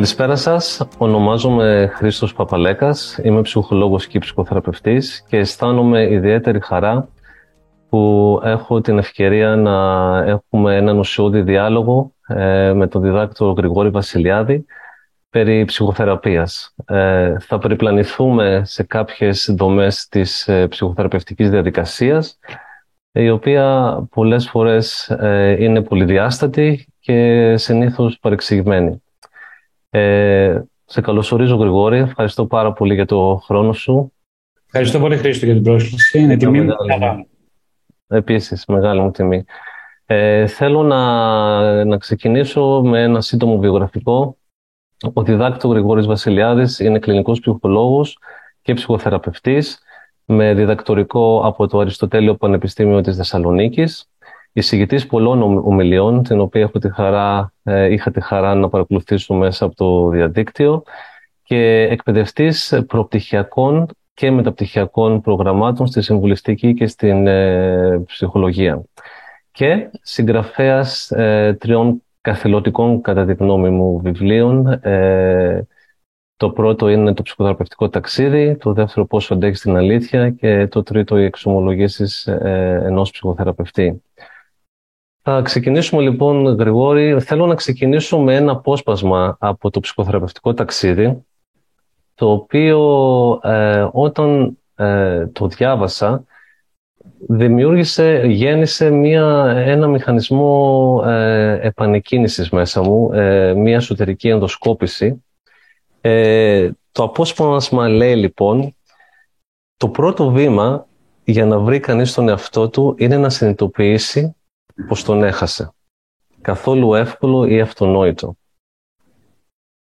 Καλησπέρα σας. Ονομάζομαι Χρήστος Παπαλέκας. Είμαι ψυχολόγος και ψυχοθεραπευτής και αισθάνομαι ιδιαίτερη χαρά που έχω την ευκαιρία να έχουμε έναν ουσιώδη διάλογο ε, με τον διδάκτο Γρηγόρη Βασιλιάδη περί ψυχοθεραπείας. Ε, θα περιπλανηθούμε σε κάποιες δομές της ε, ψυχοθεραπευτικής διαδικασίας η οποία πολλές φορές είναι πολυδιάστατη και συνήθως παρεξηγημένη. Ε, σε καλωσορίζω Γρηγόρη, ευχαριστώ πάρα πολύ για το χρόνο σου. Ευχαριστώ πολύ Χρήστο για την πρόσκληση, είναι τιμή μου. Επίσης, μεγάλη μου τιμή. Ε, θέλω να, να ξεκινήσω με ένα σύντομο βιογραφικό. Ο διδάκτης Γρηγόρης Βασιλιάδης είναι κλινικός ψυχολόγος και ψυχοθεραπευτής με διδακτορικό από το Αριστοτέλειο Πανεπιστήμιο της Θεσσαλονίκης εισηγητής πολλών ομιλιών, την οποία έχω τη χαρά, ε, είχα τη χαρά να παρακολουθήσω μέσα από το διαδίκτυο και εκπαιδευτής προπτυχιακών και μεταπτυχιακών προγραμμάτων στη συμβουλιστική και στην ε, ψυχολογία. Και συγγραφέας ε, τριών καθελωτικών, κατά τη γνώμη μου, βιβλίων. το πρώτο είναι το ψυχοθεραπευτικό ταξίδι, το δεύτερο πόσο αντέχει την αλήθεια και το τρίτο οι εξομολογήσεις ενός ψυχοθεραπευτή. Θα ξεκινήσουμε λοιπόν, Γρηγόρη. Θέλω να ξεκινήσω με ένα απόσπασμα από το ψυχοθεραπευτικό ταξίδι, το οποίο ε, όταν ε, το διάβασα, δημιούργησε, γέννησε μια, ένα μηχανισμό ε, επανεκκίνησης μέσα μου, ε, μια εσωτερική ενδοσκόπηση. Ε, το απόσπασμα λέει λοιπόν, το πρώτο βήμα για να βρει κανείς τον εαυτό του είναι να συνειδητοποιήσει πως τον έχασε. Καθόλου εύκολο ή αυτονόητο.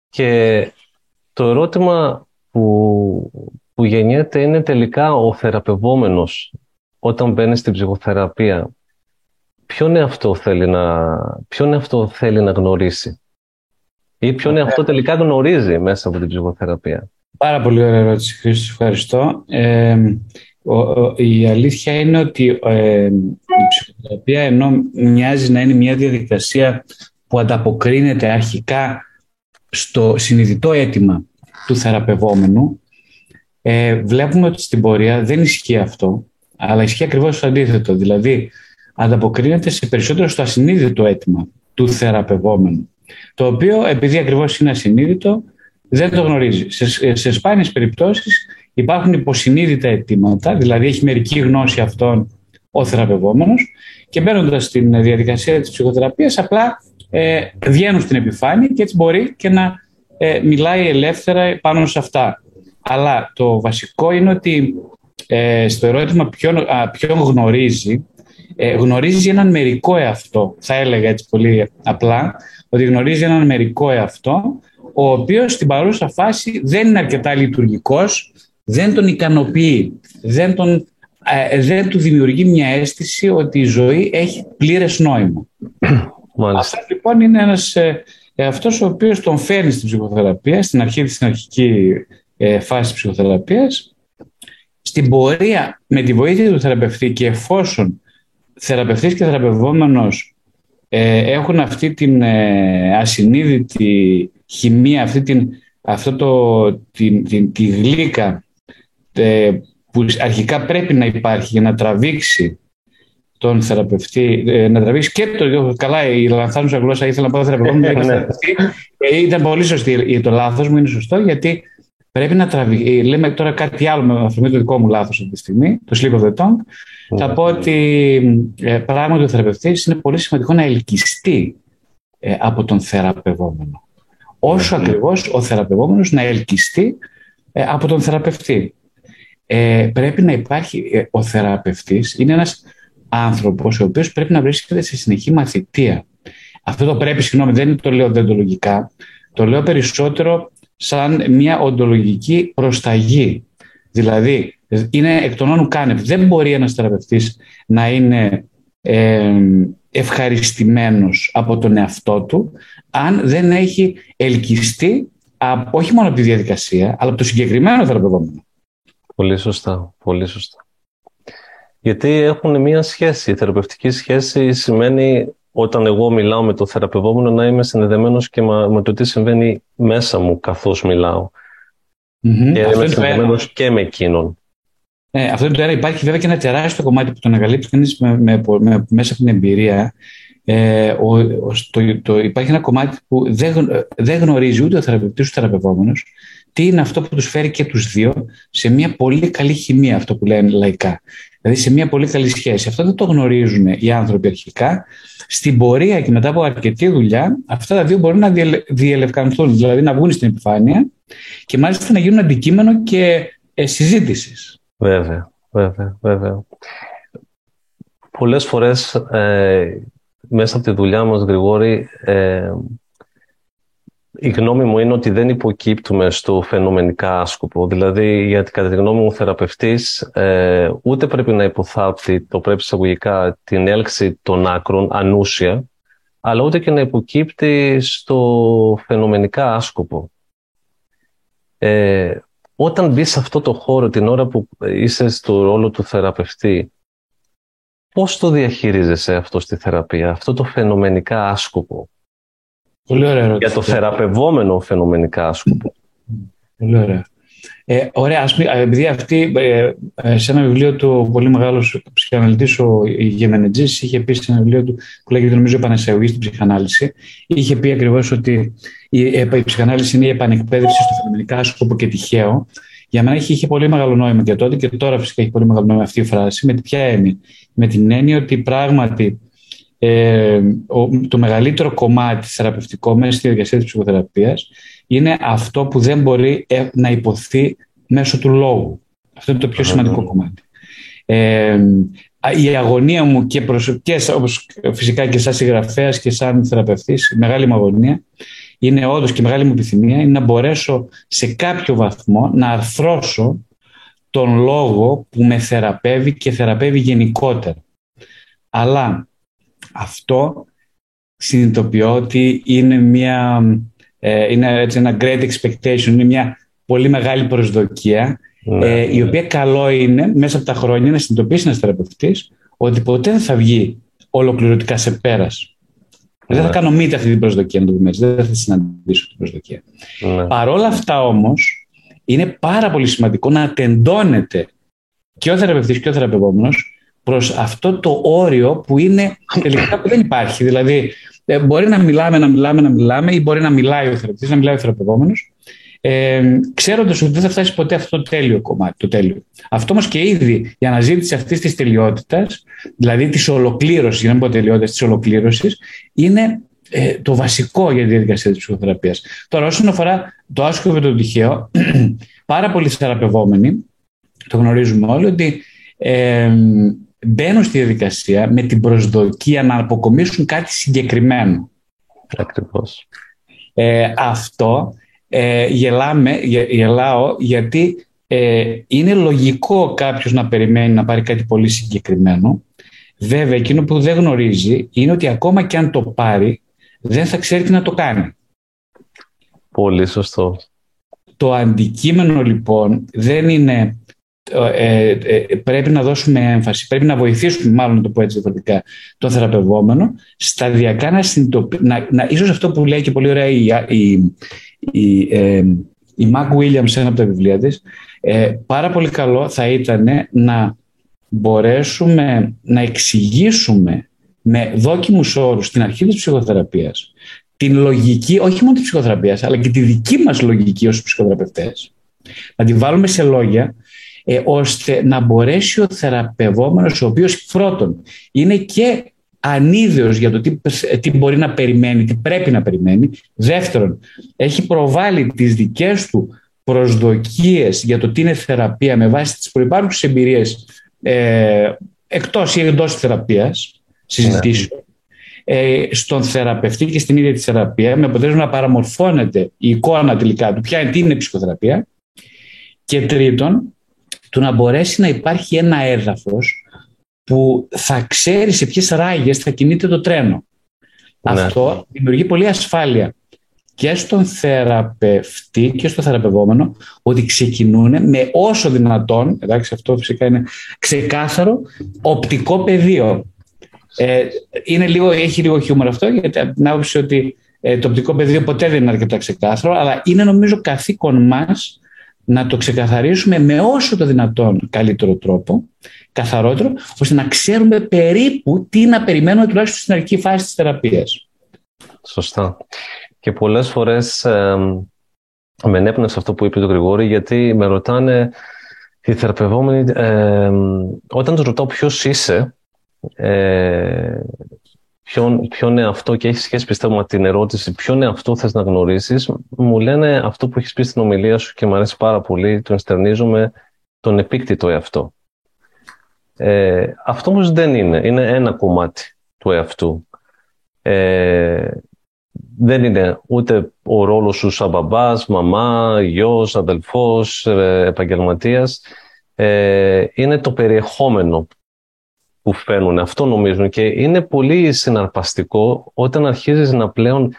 Και το ερώτημα που, που γεννιέται είναι τελικά ο θεραπευόμενος όταν μπαίνει στην ψυχοθεραπεία. Ποιον αυτό θέλει να, ποιον αυτό θέλει να γνωρίσει; Ή ποιον αυτό τελικά γνωρίζει μέσα από την ψυχοθεραπεία; Πάρα πολύ ωραία ερώτηση, Χρήστος. Ευχαριστώ. Ε, η αλήθεια είναι ότι ε, η ψυχοθεραπεία ενώ μοιάζει να είναι μια διαδικασία που ανταποκρίνεται αρχικά στο συνειδητό αίτημα του θεραπευόμενου ε, βλέπουμε ότι στην πορεία δεν ισχύει αυτό αλλά ισχύει ακριβώς το αντίθετο δηλαδή ανταποκρίνεται σε περισσότερο στο ασυνείδητο αίτημα του θεραπευόμενου το οποίο επειδή ακριβώς είναι ασυνείδητο δεν το γνωρίζει. Σε, σε σπάνιες περιπτώσεις υπάρχουν υποσυνείδητα αιτήματα, δηλαδή έχει μερική γνώση αυτών ο θεραπευόμενος και μπαίνοντας στην διαδικασία της ψυχοθεραπείας απλά ε, βγαίνουν στην επιφάνεια και έτσι μπορεί και να ε, μιλάει ελεύθερα πάνω σε αυτά. Αλλά το βασικό είναι ότι ε, στο ερώτημα ποιον, ποιον γνωρίζει, ε, γνωρίζει έναν μερικό εαυτό. Θα έλεγα έτσι πολύ απλά, ότι γνωρίζει έναν μερικό εαυτό, ο οποίος στην παρούσα φάση δεν είναι αρκετά λειτουργικός, δεν τον ικανοποιεί, δεν, τον, ε, δεν του δημιουργεί μια αίσθηση ότι η ζωή έχει πλήρες νόημα. Αυτός λοιπόν είναι ένας ε, αυτός ο οποίος τον φέρνει στην ψυχοθεραπεία, στην αρχή στην αρχική ε, φάση της ψυχοθεραπείας, στην πορεία με τη βοήθεια του θεραπευτή και εφόσον θεραπευτής και θεραπευόμενος ε, έχουν αυτή την ε, ασυνείδητη χημεία, αυτή την, αυτό το, την, την, τη γλύκα ε, που αρχικά πρέπει να υπάρχει για να τραβήξει τον θεραπευτή, ε, να τραβήξει και το. Καλά, η λανθάνουσα γλώσσα ήθελα να πω θεραπευτή. Ναι. Ε, ήταν πολύ σωστή το λάθος μου, είναι σωστό, γιατί πρέπει να τραβήξει. Λέμε τώρα κάτι άλλο με αφορμή το δικό μου λάθος αυτή τη στιγμή, το slip of the tongue. Θα πω ότι πράγματι ο θεραπευτής είναι πολύ σημαντικό να ελκυστεί από τον θεραπευόμενο. Όσο ακριβώς ο θεραπευόμενος να ελκυστεί από τον θεραπευτή ε, πρέπει να υπάρχει ε, ο θεραπευτής, είναι ένας άνθρωπος ο οποίος πρέπει να βρίσκεται σε συνεχή μαθητεία. Αυτό το πρέπει, συγγνώμη, δεν το λέω δεντολογικά, το λέω περισσότερο σαν μια οντολογική προσταγή. Δηλαδή, είναι εκ των όνων κάνευ. Δεν μπορεί ένας θεραπευτής να είναι ε, ευχαριστημένος από τον εαυτό του αν δεν έχει ελκυστεί όχι μόνο από τη διαδικασία, αλλά από το συγκεκριμένο θεραπευόμενο. Πολύ σωστά, πολύ σωστά. Γιατί έχουν μία σχέση. Η θεραπευτική σχέση σημαίνει όταν εγώ μιλάω με το θεραπευόμενο να είμαι συνδεδεμένος και με το τι συμβαίνει μέσα μου καθώς μιλάω. Mm-hmm. Και είμαι συνδεδεμένος και με εκείνον. Ε, αυτό είναι το ένα. Υπάρχει βέβαια και ένα τεράστιο κομμάτι που το ανακαλύπτει κανείς με, με, με, μέσα από την εμπειρία. Ε, ο, ο, το, το, υπάρχει ένα κομμάτι που δεν, δεν γνωρίζει ούτε ο θεραπευτής ούτε ο θεραπευόμενος τι είναι αυτό που τους φέρει και τους δύο σε μια πολύ καλή χημεία, αυτό που λένε λαϊκά. Δηλαδή σε μια πολύ καλή σχέση. Αυτό δεν το γνωρίζουν οι άνθρωποι αρχικά. Στην πορεία και μετά από αρκετή δουλειά, αυτά τα δύο μπορούν να διελευκανθούν, δηλαδή να βγουν στην επιφάνεια και μάλιστα να γίνουν αντικείμενο και ε, συζήτησης. Βέβαια, βέβαια, βέβαια. Πολλές φορές ε, μέσα από τη δουλειά μας, Γρηγόρη, ε, η γνώμη μου είναι ότι δεν υποκύπτουμε στο φαινομενικά άσκοπο. Δηλαδή, γιατί κατά τη γνώμη μου ο θεραπευτής ε, ούτε πρέπει να υποθάπτει, το πρέπει εισαγωγικά, την έλξη των άκρων ανούσια, αλλά ούτε και να υποκύπτει στο φαινομενικά άσκοπο. Ε, όταν μπεις σε αυτό το χώρο την ώρα που είσαι στο ρόλο του θεραπευτή, πώς το διαχειρίζεσαι αυτό στη θεραπεία, αυτό το φαινομενικά άσκοπο; Πολύ ωραία ερώτηση. Για το θεραπευόμενο φαινομενικά άσκοπο. Πολύ ωραία. Ε, ωραία, ας πούμε, επειδή αυτή ε, ε, σε ένα βιβλίο του πολύ μεγάλος ψυχαναλυτής, ο Γεμενετζής, είχε πει σε ένα βιβλίο του που λέγεται νομίζω Επανεσαιογή στην ψυχανάλυση, είχε πει ακριβώς ότι η, ε, η ψυχανάλυση είναι η επανεκπαίδευση στο φαινομενικά σκοπό και τυχαίο. Για μένα είχε, είχε πολύ μεγάλο νόημα και τότε και τώρα φυσικά έχει πολύ μεγάλο νόημα αυτή η φράση. Με ποια έννοια. Με την έννοια ότι πράγματι ε, το μεγαλύτερο κομμάτι θεραπευτικό μέσα στη διαδικασία της ψυχοθεραπείας είναι αυτό που δεν μπορεί ε, να υποθεί μέσω του λόγου. Αυτό είναι το πιο σημαντικό κομμάτι. Ε, η αγωνία μου και, και όπως φυσικά και σαν συγγραφέας και σαν θεραπευτής, η μεγάλη μου αγωνία είναι όντως και η μεγάλη μου επιθυμία είναι να μπορέσω σε κάποιο βαθμό να αρθρώσω τον λόγο που με θεραπεύει και θεραπεύει γενικότερα. Αλλά αυτό συνειδητοποιώ ότι είναι, μια, ε, είναι έτσι ένα great expectation, είναι μια πολύ μεγάλη προσδοκία ναι. ε, η οποία καλό είναι μέσα από τα χρόνια να συνειδητοποιήσει ένας θεραπευτής ότι ποτέ δεν θα βγει ολοκληρωτικά σε πέρας. Δεν θα ναι. κάνω μύτη αυτή την προσδοκία, να το πούμε έτσι. Δεν θα συναντήσω την προσδοκία. Ναι. Παρόλα αυτά όμως, είναι πάρα πολύ σημαντικό να τεντώνεται και ο θεραπευτής και ο θεραπευόμενος προς αυτό το όριο που είναι τελικά που δεν υπάρχει. Δηλαδή, ε, μπορεί να μιλάμε, να μιλάμε, να μιλάμε ή μπορεί να μιλάει ο θεραπευτής, να μιλάει ο θεραπευόμενος ε, ξέροντας ότι δεν θα φτάσει ποτέ αυτό το τέλειο κομμάτι, το τέλειο. Αυτό όμως και ήδη η αναζήτηση αυτής της τελειότητας, δηλαδή της ολοκλήρωσης, για να μην πω τελειότητας, της ολοκλήρωσης, είναι ε, το βασικό για τη διαδικασία της ψυχοθεραπείας. Τώρα, όσον αφορά το άσκοπο και το τυχαίο, πάρα πολλοί θεραπευόμενοι, το γνωρίζουμε όλοι, ότι ε, μπαίνουν στη διαδικασία με την προσδοκία να αποκομίσουν κάτι συγκεκριμένο. Ακριβώς. Ε, αυτό ε, γελάμε, γελάω γιατί ε, είναι λογικό κάποιος να περιμένει να πάρει κάτι πολύ συγκεκριμένο. Βέβαια, εκείνο που δεν γνωρίζει είναι ότι ακόμα και αν το πάρει, δεν θα ξέρει τι να το κάνει. Πολύ σωστό. Το αντικείμενο λοιπόν δεν είναι ε, ε, πρέπει να δώσουμε έμφαση, πρέπει να βοηθήσουμε, μάλλον να το πω έτσι διαφορετικά, τον θεραπευόμενο, σταδιακά να συνειδητοποιήσει. Να, να, ίσως αυτό που λέει και πολύ ωραία η, η, η, ε, η Mac Williams σε ένα από τα βιβλία της, ε, πάρα πολύ καλό θα ήταν να μπορέσουμε να εξηγήσουμε με δόκιμους όρους στην αρχή της ψυχοθεραπείας την λογική, όχι μόνο της ψυχοθεραπείας, αλλά και τη δική μας λογική ως ψυχοθεραπευτές. Να τη βάλουμε σε λόγια ε, ώστε να μπορέσει ο θεραπευόμενος, ο οποίος πρώτον είναι και ανίδεος για το τι, τι μπορεί να περιμένει, τι πρέπει να περιμένει. Δεύτερον, έχει προβάλει τις δικές του προσδοκίες για το τι είναι θεραπεία με βάση τις προϋπάρχουσες εμπειρίες ε, εκτός ή εντός της θεραπείας, συζητήσεων, ε, στον θεραπευτή και στην ίδια τη θεραπεία με αποτέλεσμα να παραμορφώνεται η εικόνα τελικά του ποια είναι, τι είναι ψυχοθεραπεία και τρίτον του να μπορέσει να υπάρχει ένα έδαφος που θα ξέρει σε ποιες ράγες θα κινείται το τρένο. Ναι. Αυτό δημιουργεί πολύ ασφάλεια και στον θεραπευτή και στο θεραπευόμενο ότι ξεκινούν με όσο δυνατόν, εντάξει αυτό φυσικά είναι ξεκάθαρο, οπτικό πεδίο. Ε, είναι λίγο, έχει λίγο χιούμορ αυτό, γιατί από την άποψη ότι ε, το οπτικό πεδίο ποτέ δεν είναι αρκετά ξεκάθαρο, αλλά είναι νομίζω καθήκον μας να το ξεκαθαρίσουμε με όσο το δυνατόν καλύτερο τρόπο, καθαρότερο, ώστε να ξέρουμε περίπου τι να περιμένουμε τουλάχιστον στην αρχική φάση της θεραπείας. Σωστά. Και πολλές φορές ε, με ενέπνευσε αυτό που είπε το Γρηγόρη, γιατί με ρωτάνε οι θεραπευόμενοι, ε, όταν τους ρωτάω ποιος είσαι, ε, ποιον, ποιον είναι αυτό και έχεις σχέση πιστεύω με την ερώτηση ποιον είναι αυτό θες να γνωρίσεις, μου λένε αυτό που έχεις πει στην ομιλία σου και μου αρέσει πάρα πολύ, τον στερνίζομαι τον επίκτητο εαυτό. Ε, αυτό όμως δεν είναι, είναι ένα κομμάτι του εαυτού. Ε, δεν είναι ούτε ο ρόλος σου σαν μπαμπάς, μαμά, γιος, αδελφός, ε, επαγγελματίας. Ε, είναι το περιεχόμενο που φέρνουν. Αυτό νομίζουν και είναι πολύ συναρπαστικό όταν αρχίζεις να πλέον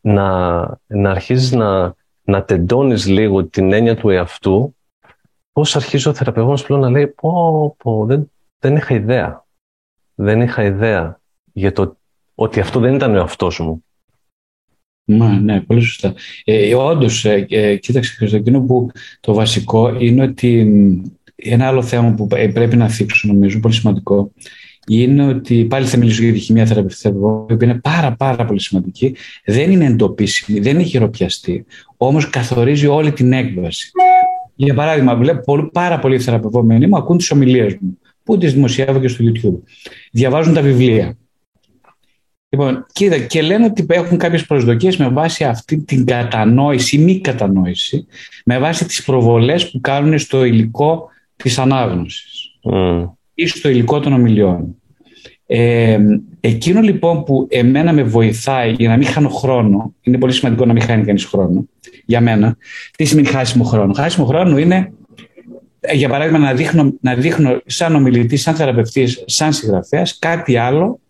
να, να αρχίζεις να, να τεντώνεις λίγο την έννοια του εαυτού πώς αρχίζει ο θεραπευόμενος πλέον να λέει πω, πω δεν, δεν είχα ιδέα. Δεν είχα ιδέα για το ότι αυτό δεν ήταν ο εαυτός μου. Μα, ναι, πολύ σωστά. Ε, Όντως, ε, ε, κοίταξε, εκείνο που το βασικό είναι ότι ένα άλλο θέμα που πρέπει να θίξω, νομίζω, πολύ σημαντικό, είναι ότι πάλι θα μιλήσω για τη χημεία θεραπευτική, που είναι πάρα πάρα πολύ σημαντική. Δεν είναι εντοπίσιμη, δεν είναι χειροπιαστή, όμως καθορίζει όλη την έκβαση. Για παράδειγμα, βλέπω πάρα πολλοί θεραπευόμενοι μου ακούν τις ομιλίες μου, που τις δημοσιεύω και στο YouTube. Διαβάζουν τα βιβλία. Λοιπόν, κοίτα, και λένε ότι έχουν κάποιες προσδοκίες με βάση αυτή την κατανόηση ή μη κατανόηση, με βάση τις προβολές που κάνουν στο υλικό της ανάγνωσης mm. ή στο υλικό των ομιλιών. Ε, εκείνο λοιπόν που εμένα με βοηθάει για να μην χάνω χρόνο, είναι πολύ σημαντικό να μην χάνει κανείς χρόνο, για μένα, τι σημαίνει χάσιμο χρόνο. Χάσιμο χρόνο είναι, ε, για παράδειγμα, να δείχνω, να δείχνω σαν ομιλητής, σαν θεραπευτής, σαν συγγραφέας, κάτι άλλο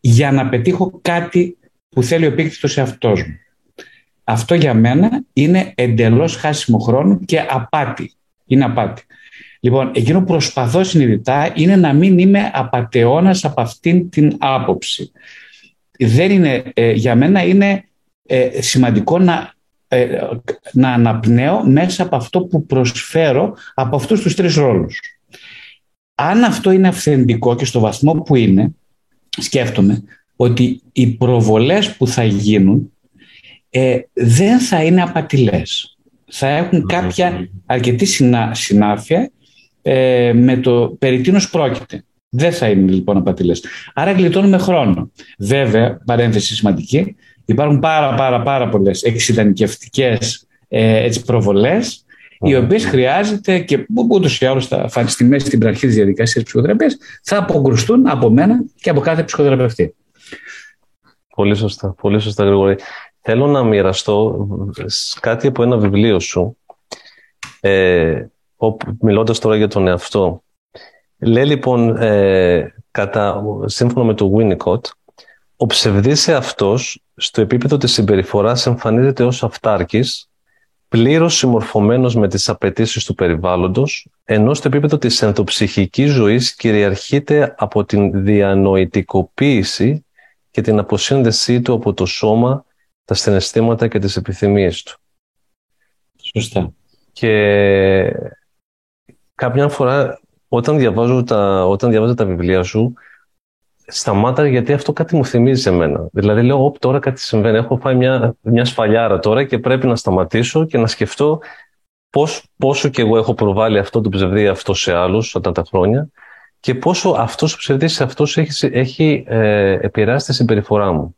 για να πετύχω κάτι που θέλει ο πίκτητος εαυτός μου. Αυτό για μένα είναι εντελώς χάσιμο χρόνο και απάτη. Είναι απάτη. Λοιπόν, εκείνο που προσπαθώ συνειδητά είναι να μην είμαι απατεώνας από αυτήν την άποψη. Δεν είναι, ε, για μένα είναι ε, σημαντικό να, ε, να αναπνέω μέσα από αυτό που προσφέρω από αυτούς τους τρεις ρόλους. Αν αυτό είναι αυθεντικό και στο βαθμό που είναι, σκέφτομαι ότι οι προβολές που θα γίνουν δεν θα είναι απατηλές. Θα έχουν κάποια αρκετή συνάφεια ε, με το περί τίνος πρόκειται. Δεν θα είναι λοιπόν απατηλές. Άρα γλιτώνουμε χρόνο. Βέβαια, παρένθεση σημαντική, υπάρχουν πάρα πάρα πάρα πολλές εξειδανικευτικές ε, έτσι, προβολές οι οποίες χρειάζεται και ούτως ή άλλως θα φανεί στη μέση στην αρχή της διαδικασίας ψυχοθεραπείας, θα αποκρουστούν από μένα και από κάθε ψυχοθεραπευτή. Πολύ σωστά, πολύ σωστά, Γρηγόρη. Θέλω να μοιραστώ κάτι από ένα βιβλίο σου. Ε, μιλώντας τώρα για τον εαυτό. Λέει λοιπόν, ε, κατά, σύμφωνα με το Winnicott, ο ψευδής εαυτός στο επίπεδο της συμπεριφοράς εμφανίζεται ως αυτάρκης, πλήρως συμμορφωμένος με τις απαιτήσεις του περιβάλλοντος, ενώ στο επίπεδο της ενθοψυχικής ζωής κυριαρχείται από την διανοητικοποίηση και την αποσύνδεσή του από το σώμα, τα συναισθήματα και τις επιθυμίες του. Σωστά. Και κάποια φορά όταν διαβάζω τα, όταν διαβάζω τα βιβλία σου, σταμάτα γιατί αυτό κάτι μου θυμίζει σε μένα. Δηλαδή λέω, όπ, τώρα κάτι συμβαίνει. Έχω φάει μια, μια σφαλιάρα τώρα και πρέπει να σταματήσω και να σκεφτώ πώς, πόσο και εγώ έχω προβάλει αυτό το ψευδί αυτό σε άλλους όταν τα χρόνια και πόσο αυτός ο ψευδής αυτός έχει, έχει ε, επηρεάσει τη συμπεριφορά μου.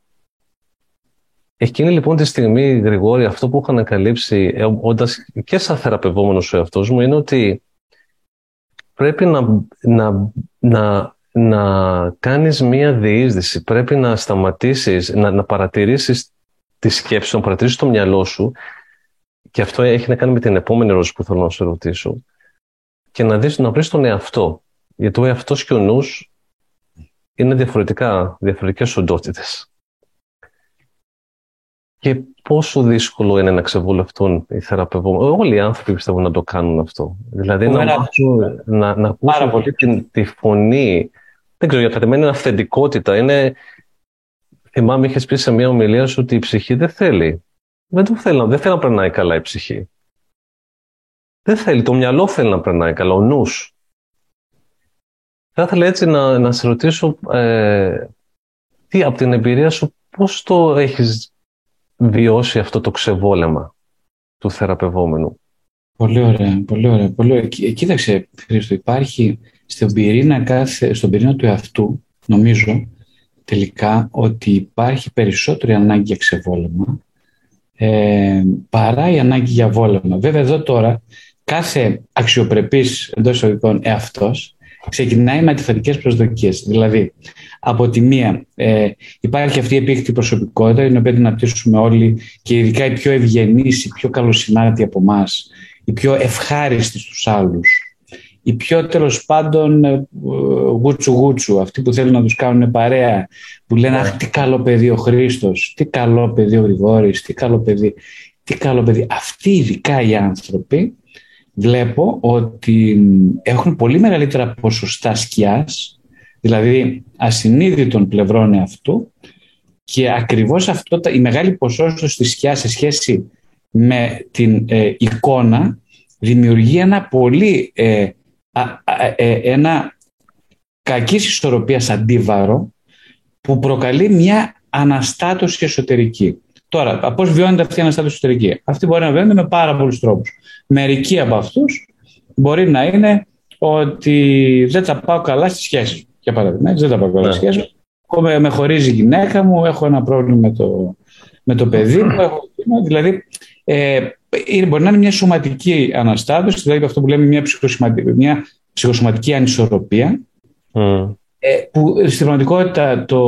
Εκείνη λοιπόν τη στιγμή, Γρηγόρη, αυτό που έχω ανακαλύψει ε, όντας και σαν θεραπευόμενος ο εαυτός μου είναι ότι πρέπει να, να, να, να κάνεις μία διείσδυση. Πρέπει να σταματήσεις, να, να παρατηρήσεις τη σκέψη, να παρατηρήσεις το μυαλό σου και αυτό έχει να κάνει με την επόμενη ερώτηση που θέλω να σε ρωτήσω και να, δεις, να βρεις τον εαυτό. Γιατί ο εαυτός και ο νους είναι διαφορετικά, διαφορετικές οντότητες. Και πόσο δύσκολο είναι να ξεβολευτούν οι θεραπευόμενοι. Όλοι οι άνθρωποι πιστεύουν να το κάνουν αυτό. Δηλαδή να, μάθουν, να, να ακούσουν πολύ τη φωνή δεν ξέρω, για μένα είναι αυθεντικότητα. Είναι, θυμάμαι, είχες πει σε μια ομιλία σου ότι η ψυχή δεν θέλει. Δεν το θέλει, δεν θέλει να περνάει καλά η ψυχή. Δεν θέλει, το μυαλό θέλει να περνάει καλά, ο νους. Θα ήθελα έτσι να, να σε ρωτήσω, ε, τι από την εμπειρία σου, πώς το έχεις βιώσει αυτό το ξεβόλεμα του θεραπευόμενου. Πολύ ωραία, πολύ ωραία. Πολύ ωραία. Κοίταξε, Χρήστο, υπάρχει στον πυρήνα, κάθε, στον πυρήνα του εαυτού, νομίζω, τελικά, ότι υπάρχει περισσότερη ανάγκη για ξεβόλεμα ε, παρά η ανάγκη για βόλεμα. Βέβαια, εδώ τώρα, κάθε αξιοπρεπής εντός εισαγωγικών εαυτός ξεκινάει με αντιφατικές προσδοκίες. Δηλαδή, από τη μία ε, υπάρχει αυτή η επίκτητη προσωπικότητα, την οποία την αναπτύσσουμε όλοι και ειδικά οι πιο ευγενείς, οι πιο καλοσυνάρτητοι από εμάς, οι πιο ευχάριστοι στους άλλους, οι πιο τέλος πάντων ε, γούτσου γούτσου, αυτοί που θέλουν να τους κάνουν παρέα, που λένε «Αχ, τι καλό παιδί ο Χρήστος, τι καλό παιδί ο Γρηγόρης, τι καλό παιδί, τι καλό παιδί». Αυτοί ειδικά οι άνθρωποι βλέπω ότι έχουν πολύ μεγαλύτερα ποσοστά σκιάς, δηλαδή ασυνείδητων πλευρών αυτού και ακριβώς αυτό η μεγάλη ποσότητα της σκιάς σε σχέση με την ε, εικόνα δημιουργεί ένα πολύ ε, ε, ένα κακής ισορροπίας αντίβαρο που προκαλεί μια αναστάτωση εσωτερική. Τώρα, πώς βιώνεται αυτή η αναστάτωση εσωτερική. Αυτή μπορεί να βιώνεται με πάρα πολλούς τρόπους. Μερικοί από αυτούς μπορεί να είναι ότι δεν τα πάω καλά στη σχέση. Για παράδειγμα, δεν τα πάω καλά στη ναι. σχέση. Με, με χωρίζει η γυναίκα μου, έχω ένα πρόβλημα με το, με το παιδί μου. Έχω, δηλαδή, ε, μπορεί να είναι μια σωματική αναστάτωση, δηλαδή αυτό που λέμε μια ψυχοσωματική, μια ψυχοσωματική ανισορροπία, mm. ε, που στην πραγματικότητα το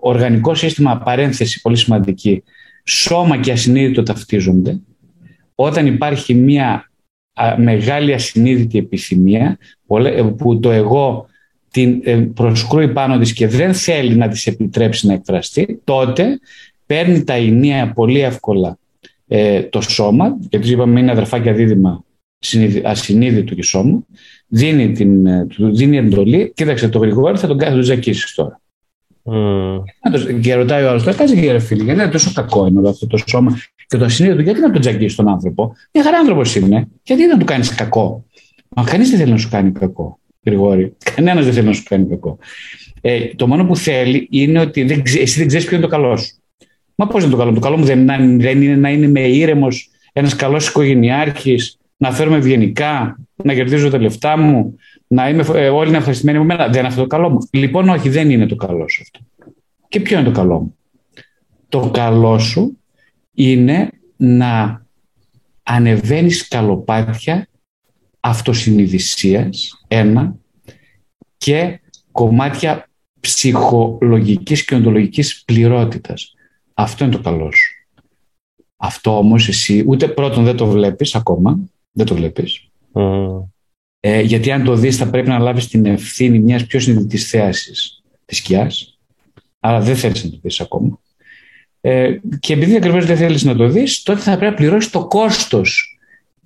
οργανικό σύστημα παρένθεση, πολύ σημαντική, σώμα και ασυνείδητο ταυτίζονται. Όταν υπάρχει μια μεγάλη ασυνείδητη επιθυμία ε, που το εγώ την ε, προσκρούει πάνω της και δεν θέλει να της επιτρέψει να εκφραστεί, τότε παίρνει τα ενία πολύ εύκολα ε, το σώμα, γιατί είπαμε είναι αδερφάκια δίδυμα ασυνείδητο και σώμα, δίνει, την, δίνει εντολή, κοίταξε το γρηγόρι θα τον κάνει, θα τον τώρα. Mm. Και ρωτάει ο άλλος, το κάνει και ρε φίλε, γιατί είναι τόσο κακό είναι όλο αυτό το σώμα και το ασυνείδητο, γιατί να τον τζακίσει τον άνθρωπο; Μια χαρά άνθρωπος είναι, γιατί να του κάνεις κακό; Μα κανείς δεν θέλει να σου κάνει κακό, Γρηγόρη. Κανένας δεν θέλει να σου κάνει κακό. Ε, το μόνο που θέλει είναι ότι δεν, εσύ δεν ξέρεις ποιο είναι το καλό σου. Μα πώς είναι το καλό μου; Το καλό μου δεν, δεν είναι να είναι με ήρεμος, ένας καλός οικογενειάρχης, να φέρουμε ευγενικά, να κερδίζω τα λεφτά μου, να είμαι ε, όλοι είναι ευχαριστημένοι με μένα. Δεν είναι αυτό το καλό μου. Λοιπόν, όχι, δεν είναι το καλό σου αυτό. Και ποιο είναι το καλό μου; Το καλό σου είναι να ανεβαίνεις καλοπάτια αυτοσυνειδησίας, ένα, και κομμάτια ψυχολογικής και οντολογικής πληρότητας. Αυτό είναι το καλό σου. Αυτό όμως εσύ ούτε πρώτον δεν το βλέπεις ακόμα, δεν το βλέπεις. Ε, γιατί αν το δεις θα πρέπει να λάβεις την ευθύνη μιας πιο συνειδητής θέασης της σκιάς. Άρα δεν θέλεις να το δεις ακόμα. Ε, και επειδή ακριβώς δεν θέλεις να το δεις, τότε θα πρέπει να πληρώσεις το κόστος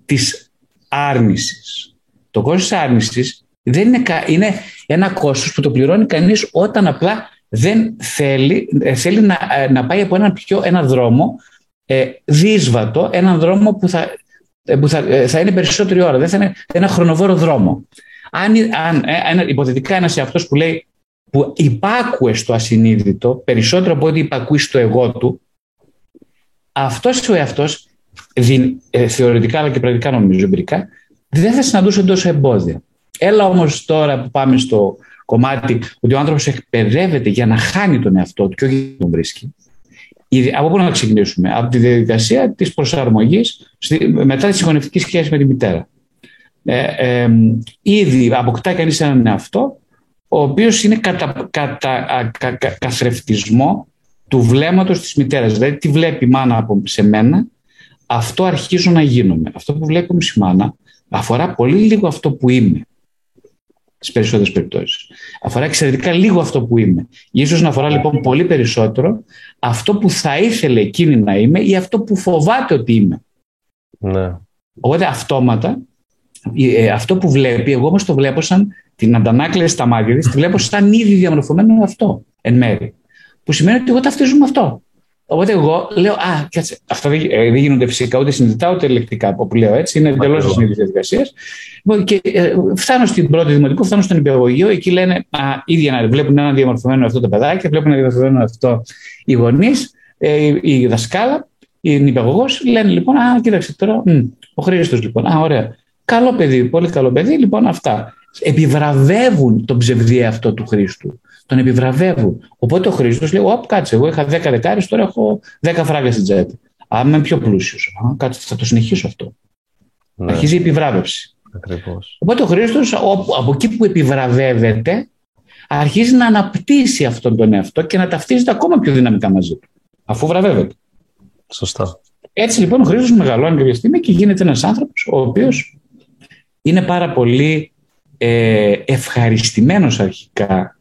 της άρνησης. Το κόστος της άρνησης δεν είναι, είναι ένα κόστος που το πληρώνει κανείς όταν απλά δεν θέλει, ε, θέλει να, ε, να πάει από ένα, πιο, ένα δρόμο ε, δύσβατο, έναν δρόμο που θα ε, που θα, ε, θα είναι περισσότερη ώρα, δεν θα είναι ένα χρονοβόρο δρόμο. Αν, αν ένα, υποθετικά ένας εαυτός που λέει που υπάκουε στο ασυνείδητο περισσότερο από ό,τι υπακούει στο εγώ του, αυτός ο εαυτός, ε, θεωρητικά αλλά και πρακτικά νομίζω εμπειρικά, δεν θα συναντούσε τόσο εμπόδια. Έλα όμως τώρα που πάμε στο κομμάτι ότι ο άνθρωπος εκπαιδεύεται για να χάνει τον εαυτό του και όχι να τον βρίσκει από πού να ξεκινήσουμε, από τη διαδικασία της προσαρμογής μετά τη συγχωνευτική σχέση με τη μητέρα. Ε, ε, ήδη αποκτά κανείς έναν εαυτό, ο οποίος είναι κατά, κατά κα, κα, καθρεφτισμό του βλέμματος της μητέρας. Δηλαδή, τι βλέπει η μάνα από, σε μένα, αυτό αρχίζω να γίνομαι. Αυτό που βλέπει η μάνα αφορά πολύ λίγο αυτό που είμαι στι περισσότερες περιπτώσεις. Αφορά εξαιρετικά λίγο αυτό που είμαι. Ίσως να αφορά λοιπόν πολύ περισσότερο αυτό που θα ήθελε εκείνη να είμαι ή αυτό που φοβάται ότι είμαι. Ναι. Οπότε αυτόματα ε, αυτό που βλέπει, εγώ όμως το βλέπω σαν την αντανάκλαση στα μάτια της, τη βλέπω σαν ήδη διαμορφωμένο αυτό εν μέρη. Που σημαίνει ότι εγώ ταυτίζομαι αυτό. Οπότε εγώ λέω, Α, κάτσε, αυτά δεν, ε, δεν γίνονται φυσικά ούτε συνειδητά ούτε ελεκτικά, που λέω έτσι. Είναι εντελώς ασυνείδητε διαδικασίες. Λοιπόν, και ε, φτάνω στην πρώτη δημοτικού, φτάνω στον υπηαγωγείο, εκεί λένε, Α, ίδια να βλέπουν ένα διαμορφωμένο αυτό το παιδάκι, βλέπουν ένα διαμορφωμένο αυτό οι γονείς, ε, η δασκάλα, η νηπιαγωγό, λένε λοιπόν, Α, κοίταξε τώρα, μ, ο Χρήστος λοιπόν, Α, ωραία. Καλό παιδί, πολύ καλό παιδί, λοιπόν αυτά. Επιβραβεύουν τον ψευδί αυτό του Χρήστου. Τον επιβραβεύουν. Οπότε ο Χρήστος λέει: Ωπ, κάτσε, εγώ είχα 10 δεκάρες, τώρα έχω 10 φράγκα στην τσέπη. Αν είμαι πιο πλούσιος. Κάτσε, θα το συνεχίσω αυτό. Ναι. Αρχίζει η επιβράβευση. Ακριβώς. Οπότε ο Χρήστος, από εκεί που επιβραβεύεται, αρχίζει να αναπτύσσει αυτόν τον εαυτό και να ταυτίζεται ακόμα πιο δυναμικά μαζί του. Αφού βραβεύεται. Σωστά. Έτσι λοιπόν ο Χρήστος μεγαλώνει κάποια στιγμή και γίνεται ένας άνθρωπος ο οποίος είναι πάρα πολύ ε, ευχαριστημένος αρχικά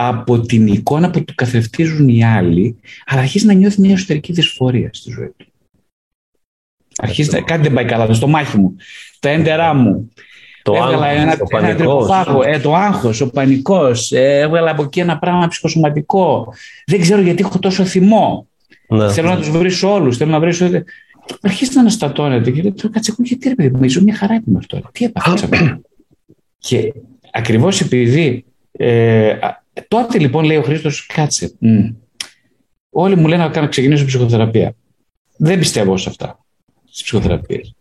από την εικόνα που του καθευτίζουν οι άλλοι, αλλά αρχίζει να νιώθει μια εσωτερική δυσφορία στη ζωή του. Αρχίζει να κάτι δεν πάει καλά, στο μάχη μου, τα έντερά μου. Το έβγαλα ένα, ένα τρυποφάγο, ε, το άγχος, ο πανικός, ε, έβγαλα από εκεί ένα πράγμα ψυχοσωματικό. Δεν ξέρω γιατί έχω τόσο θυμό. Ναι. Θέλω να τους βρεις όλους. Θέλω να βρεις. Αρχίζει να αναστατώνεται και λέει: Κάτσε, εγώ γιατί ρε παιδί μου, ζω μια χαρά είμαι αυτό. Τι έπαθα Και ακριβώς επειδή. Ε, τότε λοιπόν λέει ο Χρήστος, κάτσε. Μ, όλοι μου λένε να ξεκινήσω ψυχοθεραπεία. Δεν πιστεύω σε αυτά. Στις ψυχοθεραπείες.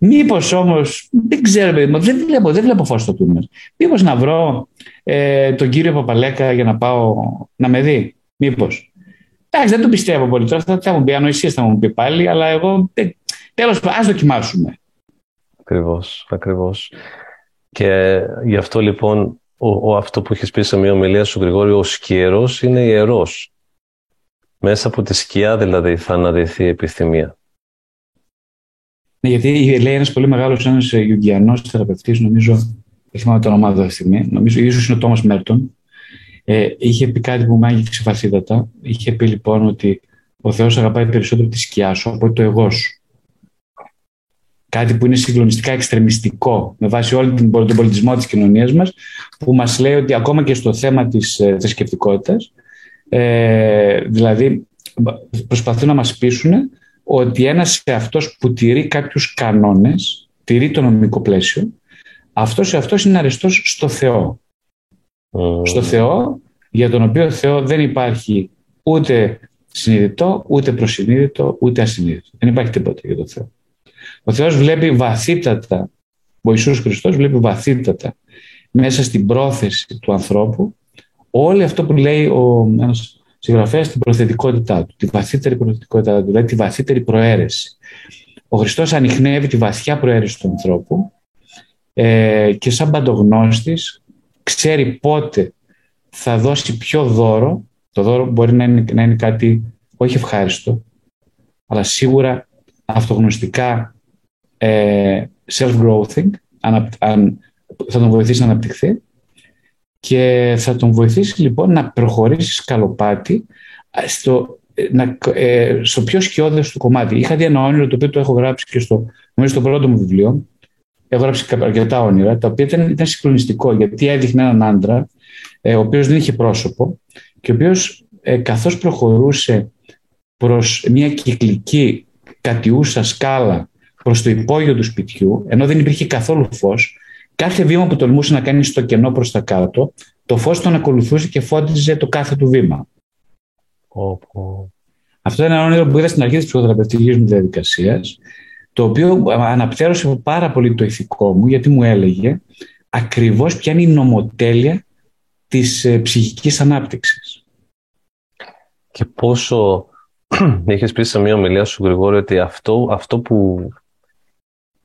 Μήπως όμως, δεν ξέρω, δεν βλέπω, δεν βλέπω φως στο τούνελ. Μήπως να βρω ε, τον κύριο Παπαλέκα για να πάω να με δει. Μήπως. Εντάξει, δεν το πιστεύω πολύ τώρα. Θα, θα μου πει ανοησίες, θα μου πει πάλι, αλλά εγώ τέλος πάντων, ας δοκιμάσουμε. Ακριβώς, ακριβώς. Και γι' αυτό λοιπόν ο, ο, αυτό που έχεις πει σε μια ομιλία σου, Γρηγόρη, ο σκιερός είναι ιερός. Μέσα από τη σκιά δηλαδή θα αναδειθεί η επιθυμία. Ναι, γιατί λέει ένας πολύ μεγάλος ένας Ιουγκιανός θεραπευτής, νομίζω, δεν θυμάμαι το όνομά του αυτή τη στιγμή, νομίζω ίσως είναι ο Τόμας Μέρτον, ε, είχε πει κάτι που με άγγιξε βαθύτατα. Είχε πει λοιπόν ότι ο Θεός αγαπάει περισσότερο τη σκιά σου από το εγώ σου. Κάτι που είναι συγκλονιστικά εξτρεμιστικό με βάση όλο τον πολιτισμό της κοινωνίας μας που μας λέει ότι ακόμα και στο θέμα της ε, θρησκευτικότητας, ε, δηλαδή προσπαθούν να μας πείσουν ότι ένας αυτός που τηρεί κάποιους κανόνες, τηρεί το νομικό πλαίσιο, αυτός αυτός είναι αρεστός στο Θεό στο Θεό, για τον οποίο Θεό δεν υπάρχει ούτε συνειδητό, ούτε προσυνείδητο, ούτε ασυνείδητο. Δεν υπάρχει τίποτα για τον Θεό. Ο Θεός βλέπει βαθύτατα, ο Ιησούς Χριστός βλέπει βαθύτατα μέσα στην πρόθεση του ανθρώπου όλο αυτό που λέει ο ένας συγγραφέας την προθετικότητά του, τη βαθύτερη προθετικότητά του, δηλαδή τη βαθύτερη προαίρεση. Ο Χριστός ανοιχνεύει τη βαθιά προαίρεση του ανθρώπου ε, και σαν παντογνώστης ξέρει πότε θα δώσει ποιο δώρο. Το δώρο μπορεί να είναι, να είναι κάτι όχι ευχάριστο, αλλά σίγουρα αυτογνωστικά ε, self-growing, θα τον βοηθήσει να αναπτυχθεί και θα τον βοηθήσει λοιπόν να προχωρήσει σκαλοπάτι στο, να, ε, στο πιο σκιώδες του κομμάτι. Είχα δει ένα όνειρο το οποίο το έχω γράψει και στο, νομίζω στο πρώτο μου βιβλίο έγραψε αρκετά όνειρα, τα οποία ήταν, ήταν συγκλονιστικό, γιατί έδειχνε έναν άντρα, ε, ο οποίος δεν είχε πρόσωπο και ο οποίος ε, καθώς προχωρούσε προς μια κυκλική κατιούσα σκάλα προς το υπόγειο του σπιτιού, ενώ δεν υπήρχε καθόλου φως, κάθε βήμα που τολμούσε να κάνει στο κενό προς τα κάτω, το φως τον ακολουθούσε και φώτιζε το κάθε του βήμα. Αυτό είναι ένα όνειρο που είδα στην αρχή της ψυχοθεραπευτικής μου διαδικασίας το οποίο αναπτέρωσε πάρα πολύ το ηθικό μου, γιατί μου έλεγε ακριβώς ποια είναι η νομοτέλεια της ε, ψυχικής ανάπτυξης. Και πόσο έχεις πει σε μια ομιλία σου, Γρηγόρη, ότι αυτό, αυτό που